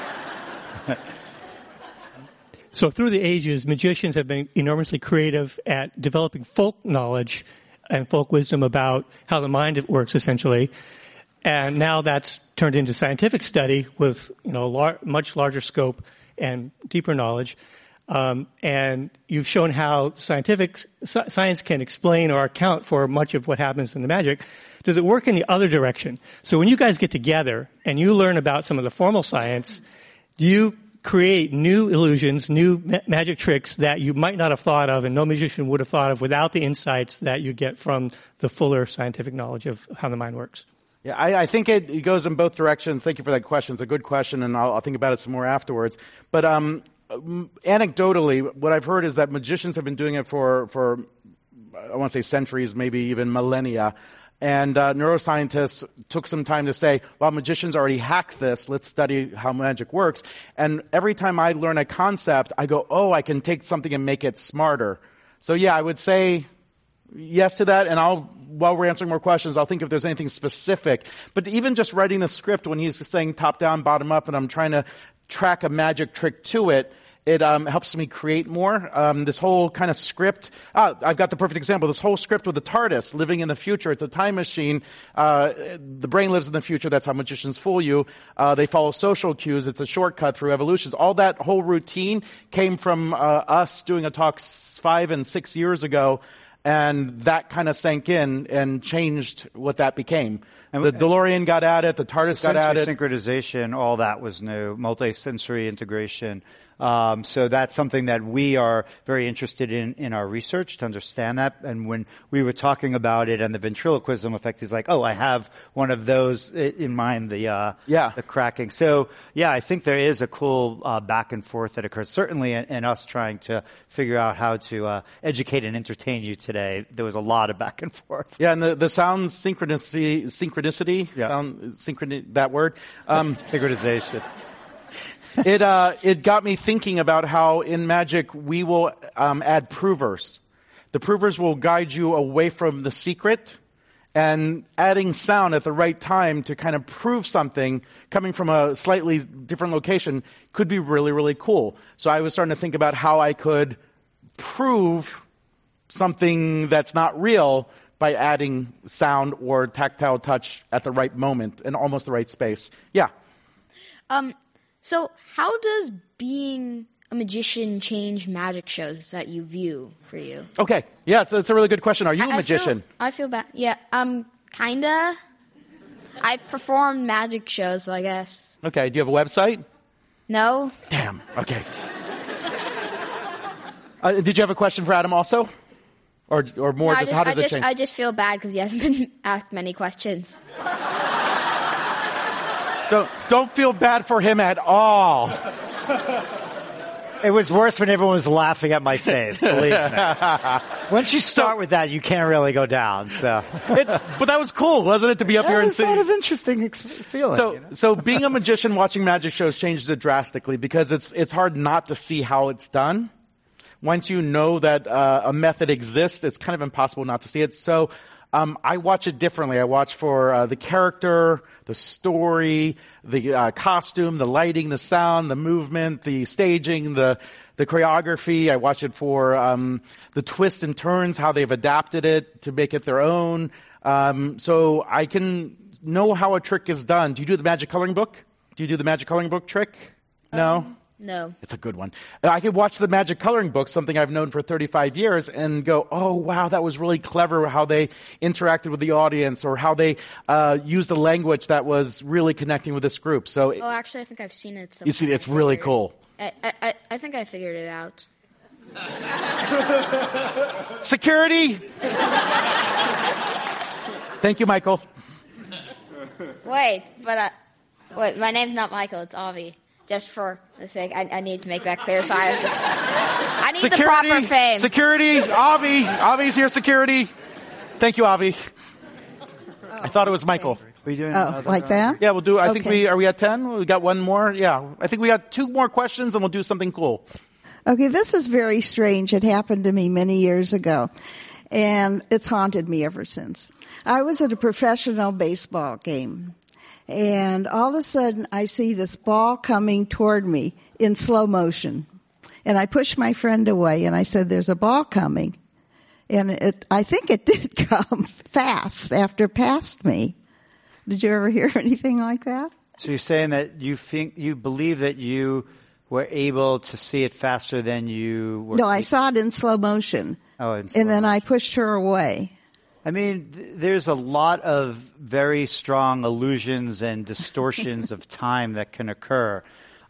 So through the ages, magicians have been enormously creative at developing folk knowledge and folk wisdom about how the mind works, essentially. And now that's turned into scientific study with, you know, lar- much larger scope and deeper knowledge. Um, and you've shown how scientific science can explain or account for much of what happens in the magic. Does it work in the other direction? So when you guys get together and you learn about some of the formal science, do you create new illusions, new ma- magic tricks that you might not have thought of and no magician would have thought of without the insights that you get from the fuller scientific knowledge of how the mind works? Yeah, I, I think it, it, goes in both directions. Thank you for that question. It's a good question, and I'll, I'll think about it some more afterwards. But um, anecdotally, what I've heard is that magicians have been doing it for, for I want to say centuries, maybe even millennia. And uh, neuroscientists took some time to say, well, magicians already hacked this. Let's study how magic works. And every time I learn a concept, I go, oh, I can take something and make it smarter. So yeah, I would say yes to that. And I'll, while we're answering more questions, I'll think if there's anything specific. But even just writing the script when he's saying top down, bottom up, and I'm trying to track a magic trick to it, it um, helps me create more. Um, this whole kind of script. Ah, I've got the perfect example. This whole script with the TARDIS living in the future. It's a time machine. Uh, the brain lives in the future. That's how magicians fool you. Uh, they follow social cues. It's a shortcut through evolutions. All that whole routine came from uh, us doing a talk five and six years ago and that kind of sank in and changed what that became. And the DeLorean got at it, the TARDIS got at it. synchronization, all that was new. Multi-sensory integration. Um, so that's something that we are very interested in in our research to understand that. And when we were talking about it and the ventriloquism effect, he's like, "Oh, I have one of those in mind." The uh, yeah, the cracking. So yeah, I think there is a cool uh, back and forth that occurs. Certainly, in, in us trying to figure out how to uh, educate and entertain you today, there was a lot of back and forth. Yeah, and the the sound synchronicity, synchronicity, yeah. sound synchrony, that word, um, *laughs* synchronization *laughs* it uh, it got me thinking about how in magic we will um, add provers. The provers will guide you away from the secret and adding sound at the right time to kind of prove something coming from a slightly different location could be really, really cool. So I was starting to think about how I could prove something that's not real by adding sound or tactile touch at the right moment in almost the right space. Yeah. Um, so, how does being a magician change magic shows that you view for you? Okay, yeah, it's, it's a really good question. Are you I, a magician? I feel, I feel bad. Yeah, um, kinda. I've performed magic shows, so I guess. Okay, do you have a website? No. Damn. Okay. uh, did you have a question for Adam also? Or, or more, no, just, just, how does I it change? I just feel bad because he hasn't *laughs* been asked many questions. Don't, don't feel bad for him at all. It was worse when everyone was laughing at my face, believe me. *laughs* Once you start with that, you can't really go down. So, it, but that was cool, wasn't it, to be up that here and was see? sort of interesting ex- feeling. So, you know? so being a magician watching magic shows changes it drastically because it's, it's hard not to see how it's done. Once you know that uh, a method exists, it's kind of impossible not to see it. So, um, I watch it differently. I watch for uh, the character, the story, the uh, costume, the lighting, the sound, the movement, the staging, the the choreography. I watch it for um, the twists and turns, how they've adapted it to make it their own. Um, so I can know how a trick is done. Do you do the magic coloring book? Do you do the magic coloring book trick? No. No. It's a good one. I could watch the magic coloring book, something I've known for 35 years, and go, oh wow, that was really clever how they interacted with the audience or how they uh, used the language that was really connecting with this group. So Oh, actually, I think I've seen it. you see, it's really cool. I, I, I- I think I figured it out. *laughs* Security! Thank you, Michael. Wait, but uh, wait, my name's not Michael. It's Avi. Just for the sake, I, I need to make that clear. So I, have I need the Security! proper fame. Security! Avi! Avi's here, security! Thank you, Avi. Oh, I thought it was Michael. Are you doing Oh, another like uh, that? Yeah, we'll do. I think we are we at ten. We got one more. Yeah, I think we got two more questions, and we'll do something cool. Okay, this is very strange. It happened to me many years ago, and it's haunted me ever since. I was at a professional baseball game, and all of a sudden I see this ball coming toward me in slow motion. And I pushed my friend away and I said, there's a ball coming. And it, I think it *laughs* did come fast after it passed me. Did you ever hear *laughs* anything like that? So you're saying that you think you believe that you were able to see it faster than you were. No, I saw it in slow motion. Oh, in slow and then I pushed her away. I mean, th- there's a lot of very strong illusions and distortions *laughs* of time that can occur.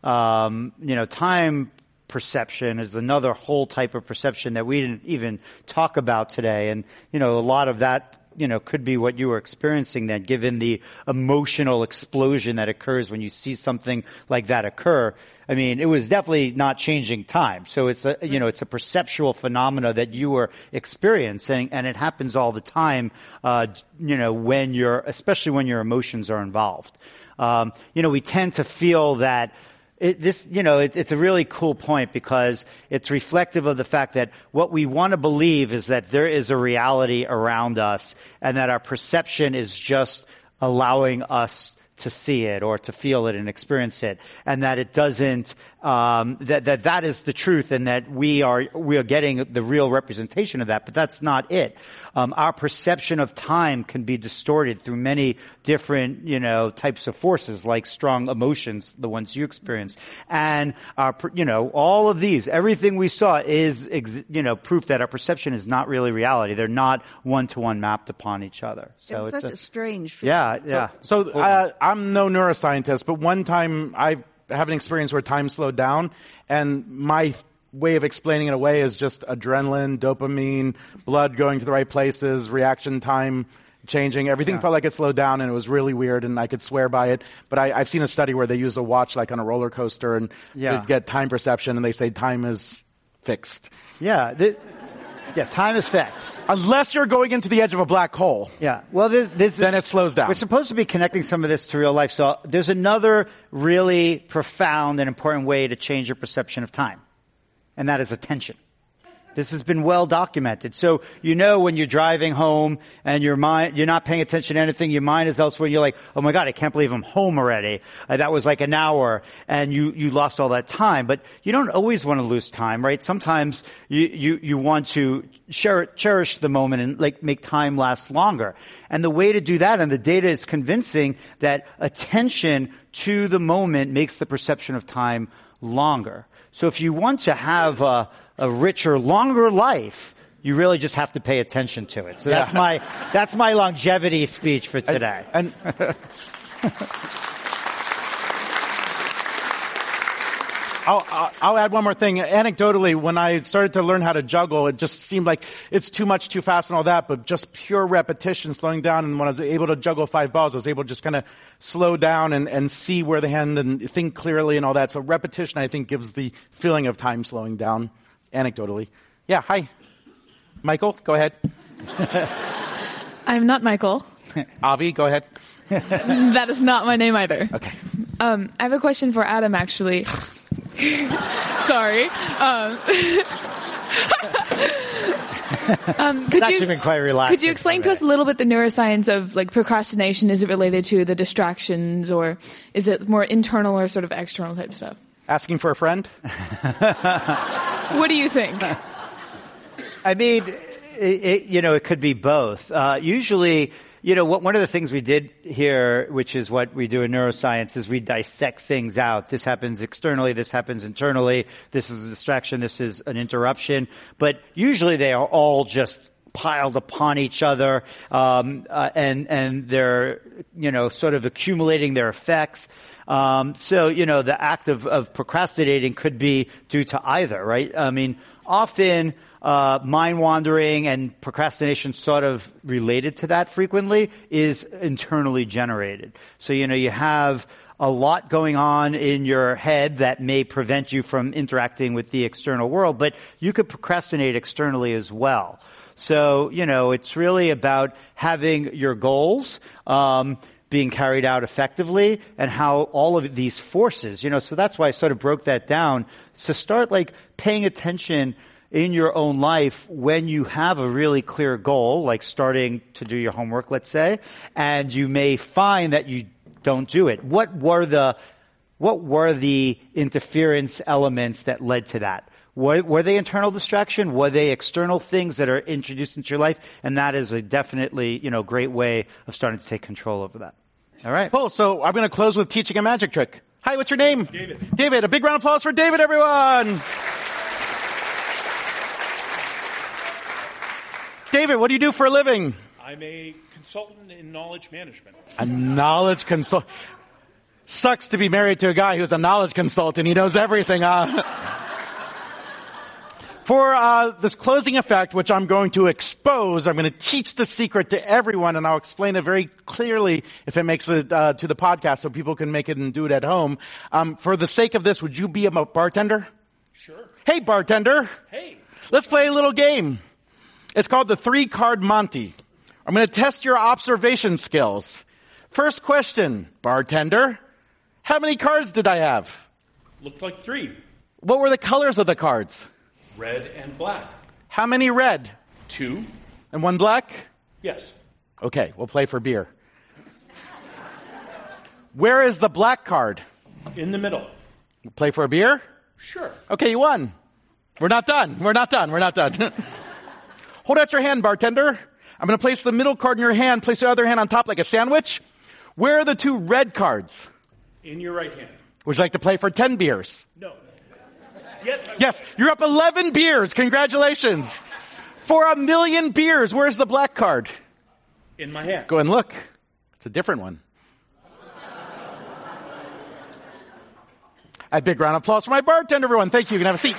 Um, you know, time perception is another whole type of perception that we didn't even talk about today. And, you know, a lot of that, you know, could be what you were experiencing then, given the emotional explosion that occurs when you see something like that occur. I mean, it was definitely not changing time. So it's a, you know, it's a perceptual phenomena that you were experiencing and it happens all the time, uh, you know, when you're, especially when your emotions are involved. Um, you know, we tend to feel that it, this, you know, it, it's a really cool point because it's reflective of the fact that what we want to believe is that there is a reality around us and that our perception is just allowing us to see it or to feel it and experience it and that it doesn't um, that, that that is the truth and that we are we are getting the real representation of that but that's not it. Um, our perception of time can be distorted through many different you know types of forces like strong emotions the ones you experience. And our you know all of these everything we saw is ex- you know proof that our perception is not really reality. They're not one to one mapped upon each other. So it's it's such a, a, strange feeling. yeah. Yeah So uh, I'm no neuroscientist, but one time I have an experience where time slowed down, and my way of explaining it away is just adrenaline, dopamine, blood going to the right places, reaction time changing. Everything Yeah. felt like it slowed down, and it was really weird, and I could swear by it. But I, I've seen a study where they use a watch like on a roller coaster, and Yeah. get time perception, and they say time is fixed. yeah the, yeah time is fixed Unless you're going into the edge of a black hole. Yeah. Well, this, this, Then it slows down. We're supposed to be connecting some of this to real life. So there's another really profound and important way to change your perception of time. And that is attention. This has been well documented. So you know when you're driving home and your mind, you're not paying attention to anything, your mind is elsewhere, you're like, oh my god, I can't believe I'm home already. Uh, that was like an hour and you, you lost all that time. But you don't always want to lose time, right? Sometimes you, you, you want to share, cherish the moment and like make time last longer. And the way to do that, and the data is convincing that attention to the moment makes the perception of time longer. So if you want to have a, a richer, longer life, you really just have to pay attention to it. So that's my, that's my longevity speech for today. And *laughs* I'll, I'll, I'll add one more thing. Anecdotally, when I started to learn how to juggle, it just seemed like it's too much, too fast and all that, but just pure repetition, slowing down. And when I was able to juggle five balls, I was able to just kind of slow down and, and see where the hand and think clearly and all that. So repetition, I think, gives the feeling of time slowing down, anecdotally. Yeah, hi. Michael, go ahead. *laughs* I'm not Michael. *laughs* Avi, go ahead. *laughs* that is not my name either. Okay. Um, I have a question for Adam, actually. *laughs* Sorry. Um, *laughs* um, could you quite relaxing could you explain to us a little bit the neuroscience of like procrastination? Is it related to the distractions, or is it more internal or sort of external type stuff? Asking for a friend? What do you think? *laughs* I mean, it, it, you know, it could be both. Uh, usually, you know, one of the things we did here, which is what we do in neuroscience, is we dissect things out. This happens externally, this happens internally, this is a distraction, this is an interruption. But usually they are all just piled upon each other, um, uh, and and they're you know sort of accumulating their effects. Um, so you know the act of, of procrastinating could be due to either, right? I mean, often uh, mind wandering and procrastination sort of related to that frequently is internally generated. So you know you have a lot going on in your head that may prevent you from interacting with the external world, but you could procrastinate externally as well. So, you know, it's really about having your goals, um, being carried out effectively and how all of these forces, you know, so that's why I sort of broke that down to start like paying attention in your own life when you have a really clear goal, like starting to do your homework, let's say, and you may find that you don't do it. What were the, what were the interference elements that led to that? Were, were, they internal distraction? Were they external things that are introduced into your life? And that is a definitely, you know, great way of starting to take control over that. All right. Cool. So I'm going to close with teaching a magic trick. Hi, what's your name? David. David. A big round of applause for David, everyone. David, what do you do for a living? I'm a consultant in knowledge management. A knowledge consult. Sucks to be married to a guy who's a knowledge consultant. He knows everything. Uh, *laughs* for uh, this closing effect, which I'm going to expose, I'm going to teach the secret to everyone, and I'll explain it very clearly if it makes it uh, to the podcast, so people can make it and do it at home. Um, for the sake of this, would you be a bartender? Sure. Hey, bartender. Hey. Let's play a little game. It's called the three card Monty. I'm going to test your observation skills. First question, bartender. How many cards did I have? Looked like three. What were the colors of the cards? Red and black. How many red? Two. And one black? Yes. Okay, we'll play for beer. Where is the black card? In the middle. Play for a beer? Sure. Okay, you won. We're not done. We're not done. We're not done. *laughs* Hold out your hand, bartender. I'm going to place the middle card in your hand, place your other hand on top like a sandwich. Where are the two red cards? In your right hand. Would you like to play for 10 beers? No. Yes. Yes, you're up 11 beers. Congratulations. For a million beers, where's the black card? In my hand. Go and look. It's a different one. A big round of applause for my bartender, everyone. Thank you. You can have a seat.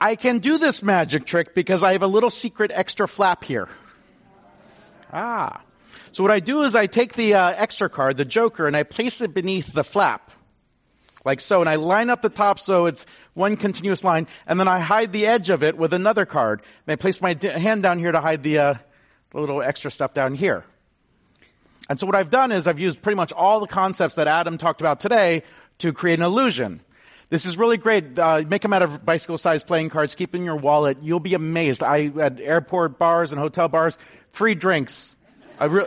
I can do this magic trick because I have a little secret extra flap here. Ah. So what I do is I take the uh, extra card, the joker, and I place it beneath the flap. Like so, and I line up the top so it's one continuous line, and then I hide the edge of it with another card. And I place my d- hand down here to hide the, uh, the little extra stuff down here. And so what I've done is I've used pretty much all the concepts that Adam talked about today to create an illusion. This is really great. Uh, make them out of bicycle-sized playing cards. Keep in your wallet. You'll be amazed. I at airport bars and hotel bars, free drinks. I re-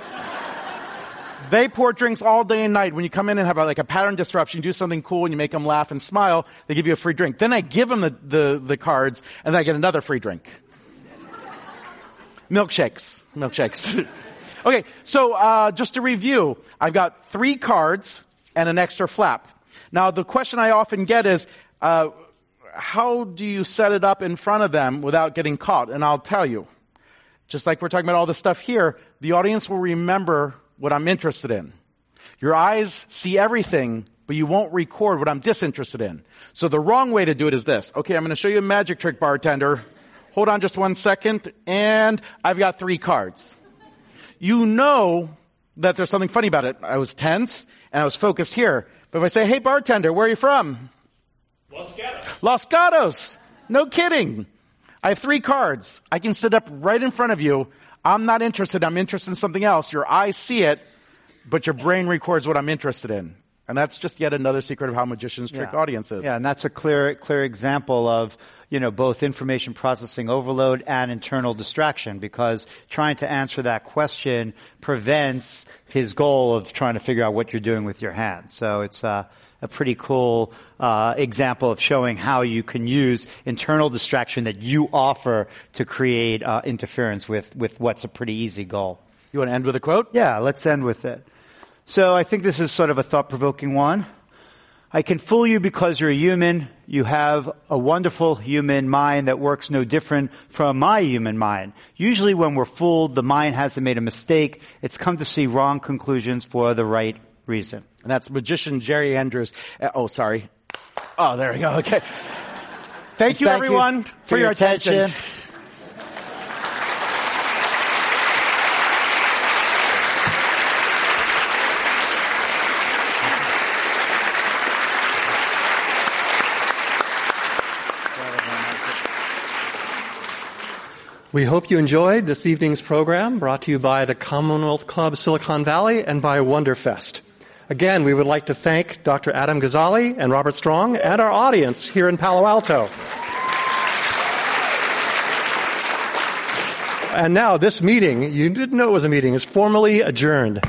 they pour drinks all day and night. When you come in and have a, like a pattern disruption, you do something cool and you make them laugh and smile, they give you a free drink. Then I give them the, the, the cards and then I get another free drink. Milkshakes. Milkshakes. *laughs* okay, so uh, just to review, I've got three cards and an extra flap. Now, the question I often get is, uh, how do you set it up in front of them without getting caught? And I'll tell you. Just like we're talking about all this stuff here, the audience will remember what I'm interested in. Your eyes see everything, but you won't record what I'm disinterested in. So the wrong way to do it is this. Okay, I'm going to show you a magic trick, bartender. Hold on just one second, and I've got three cards. You know that there's something funny about it. I was tense, and I was focused here. But if I say, hey bartender, where are you from? Los Gatos. Los Gatos. No kidding. I have three cards. I can sit up right in front of you. I'm not interested. I'm interested in something else. Your eyes see it, but your brain records what I'm interested in. And that's just yet another secret of how magicians trick Yeah. audiences. Yeah, and that's a clear, clear example of, you know, both information processing overload and internal distraction because trying to answer that question prevents his goal of trying to figure out what you're doing with your hands. So it's, uh, a pretty cool, uh, example of showing how you can use internal distraction that you offer to create, uh, interference with, with what's a pretty easy goal. You want to end with a quote? Yeah, let's end with it. So I think this is sort of a thought-provoking one. I can fool you because you're a human. You have a wonderful human mind that works no different from my human mind. Usually when we're fooled, the mind hasn't made a mistake. It's come to see wrong conclusions for the right reason. And that's magician Jerry Andrus. Uh, oh, sorry. Oh, there we go. Okay. Thank you, Thank you everyone, for, your attention. We hope you enjoyed this evening's program brought to you by the Commonwealth Club Silicon Valley and by Wonderfest. Again, we would like to thank Dr. Adam Gazzaley and Robert Strong and our audience here in Palo Alto. And now this meeting, you didn't know it was a meeting, is formally adjourned.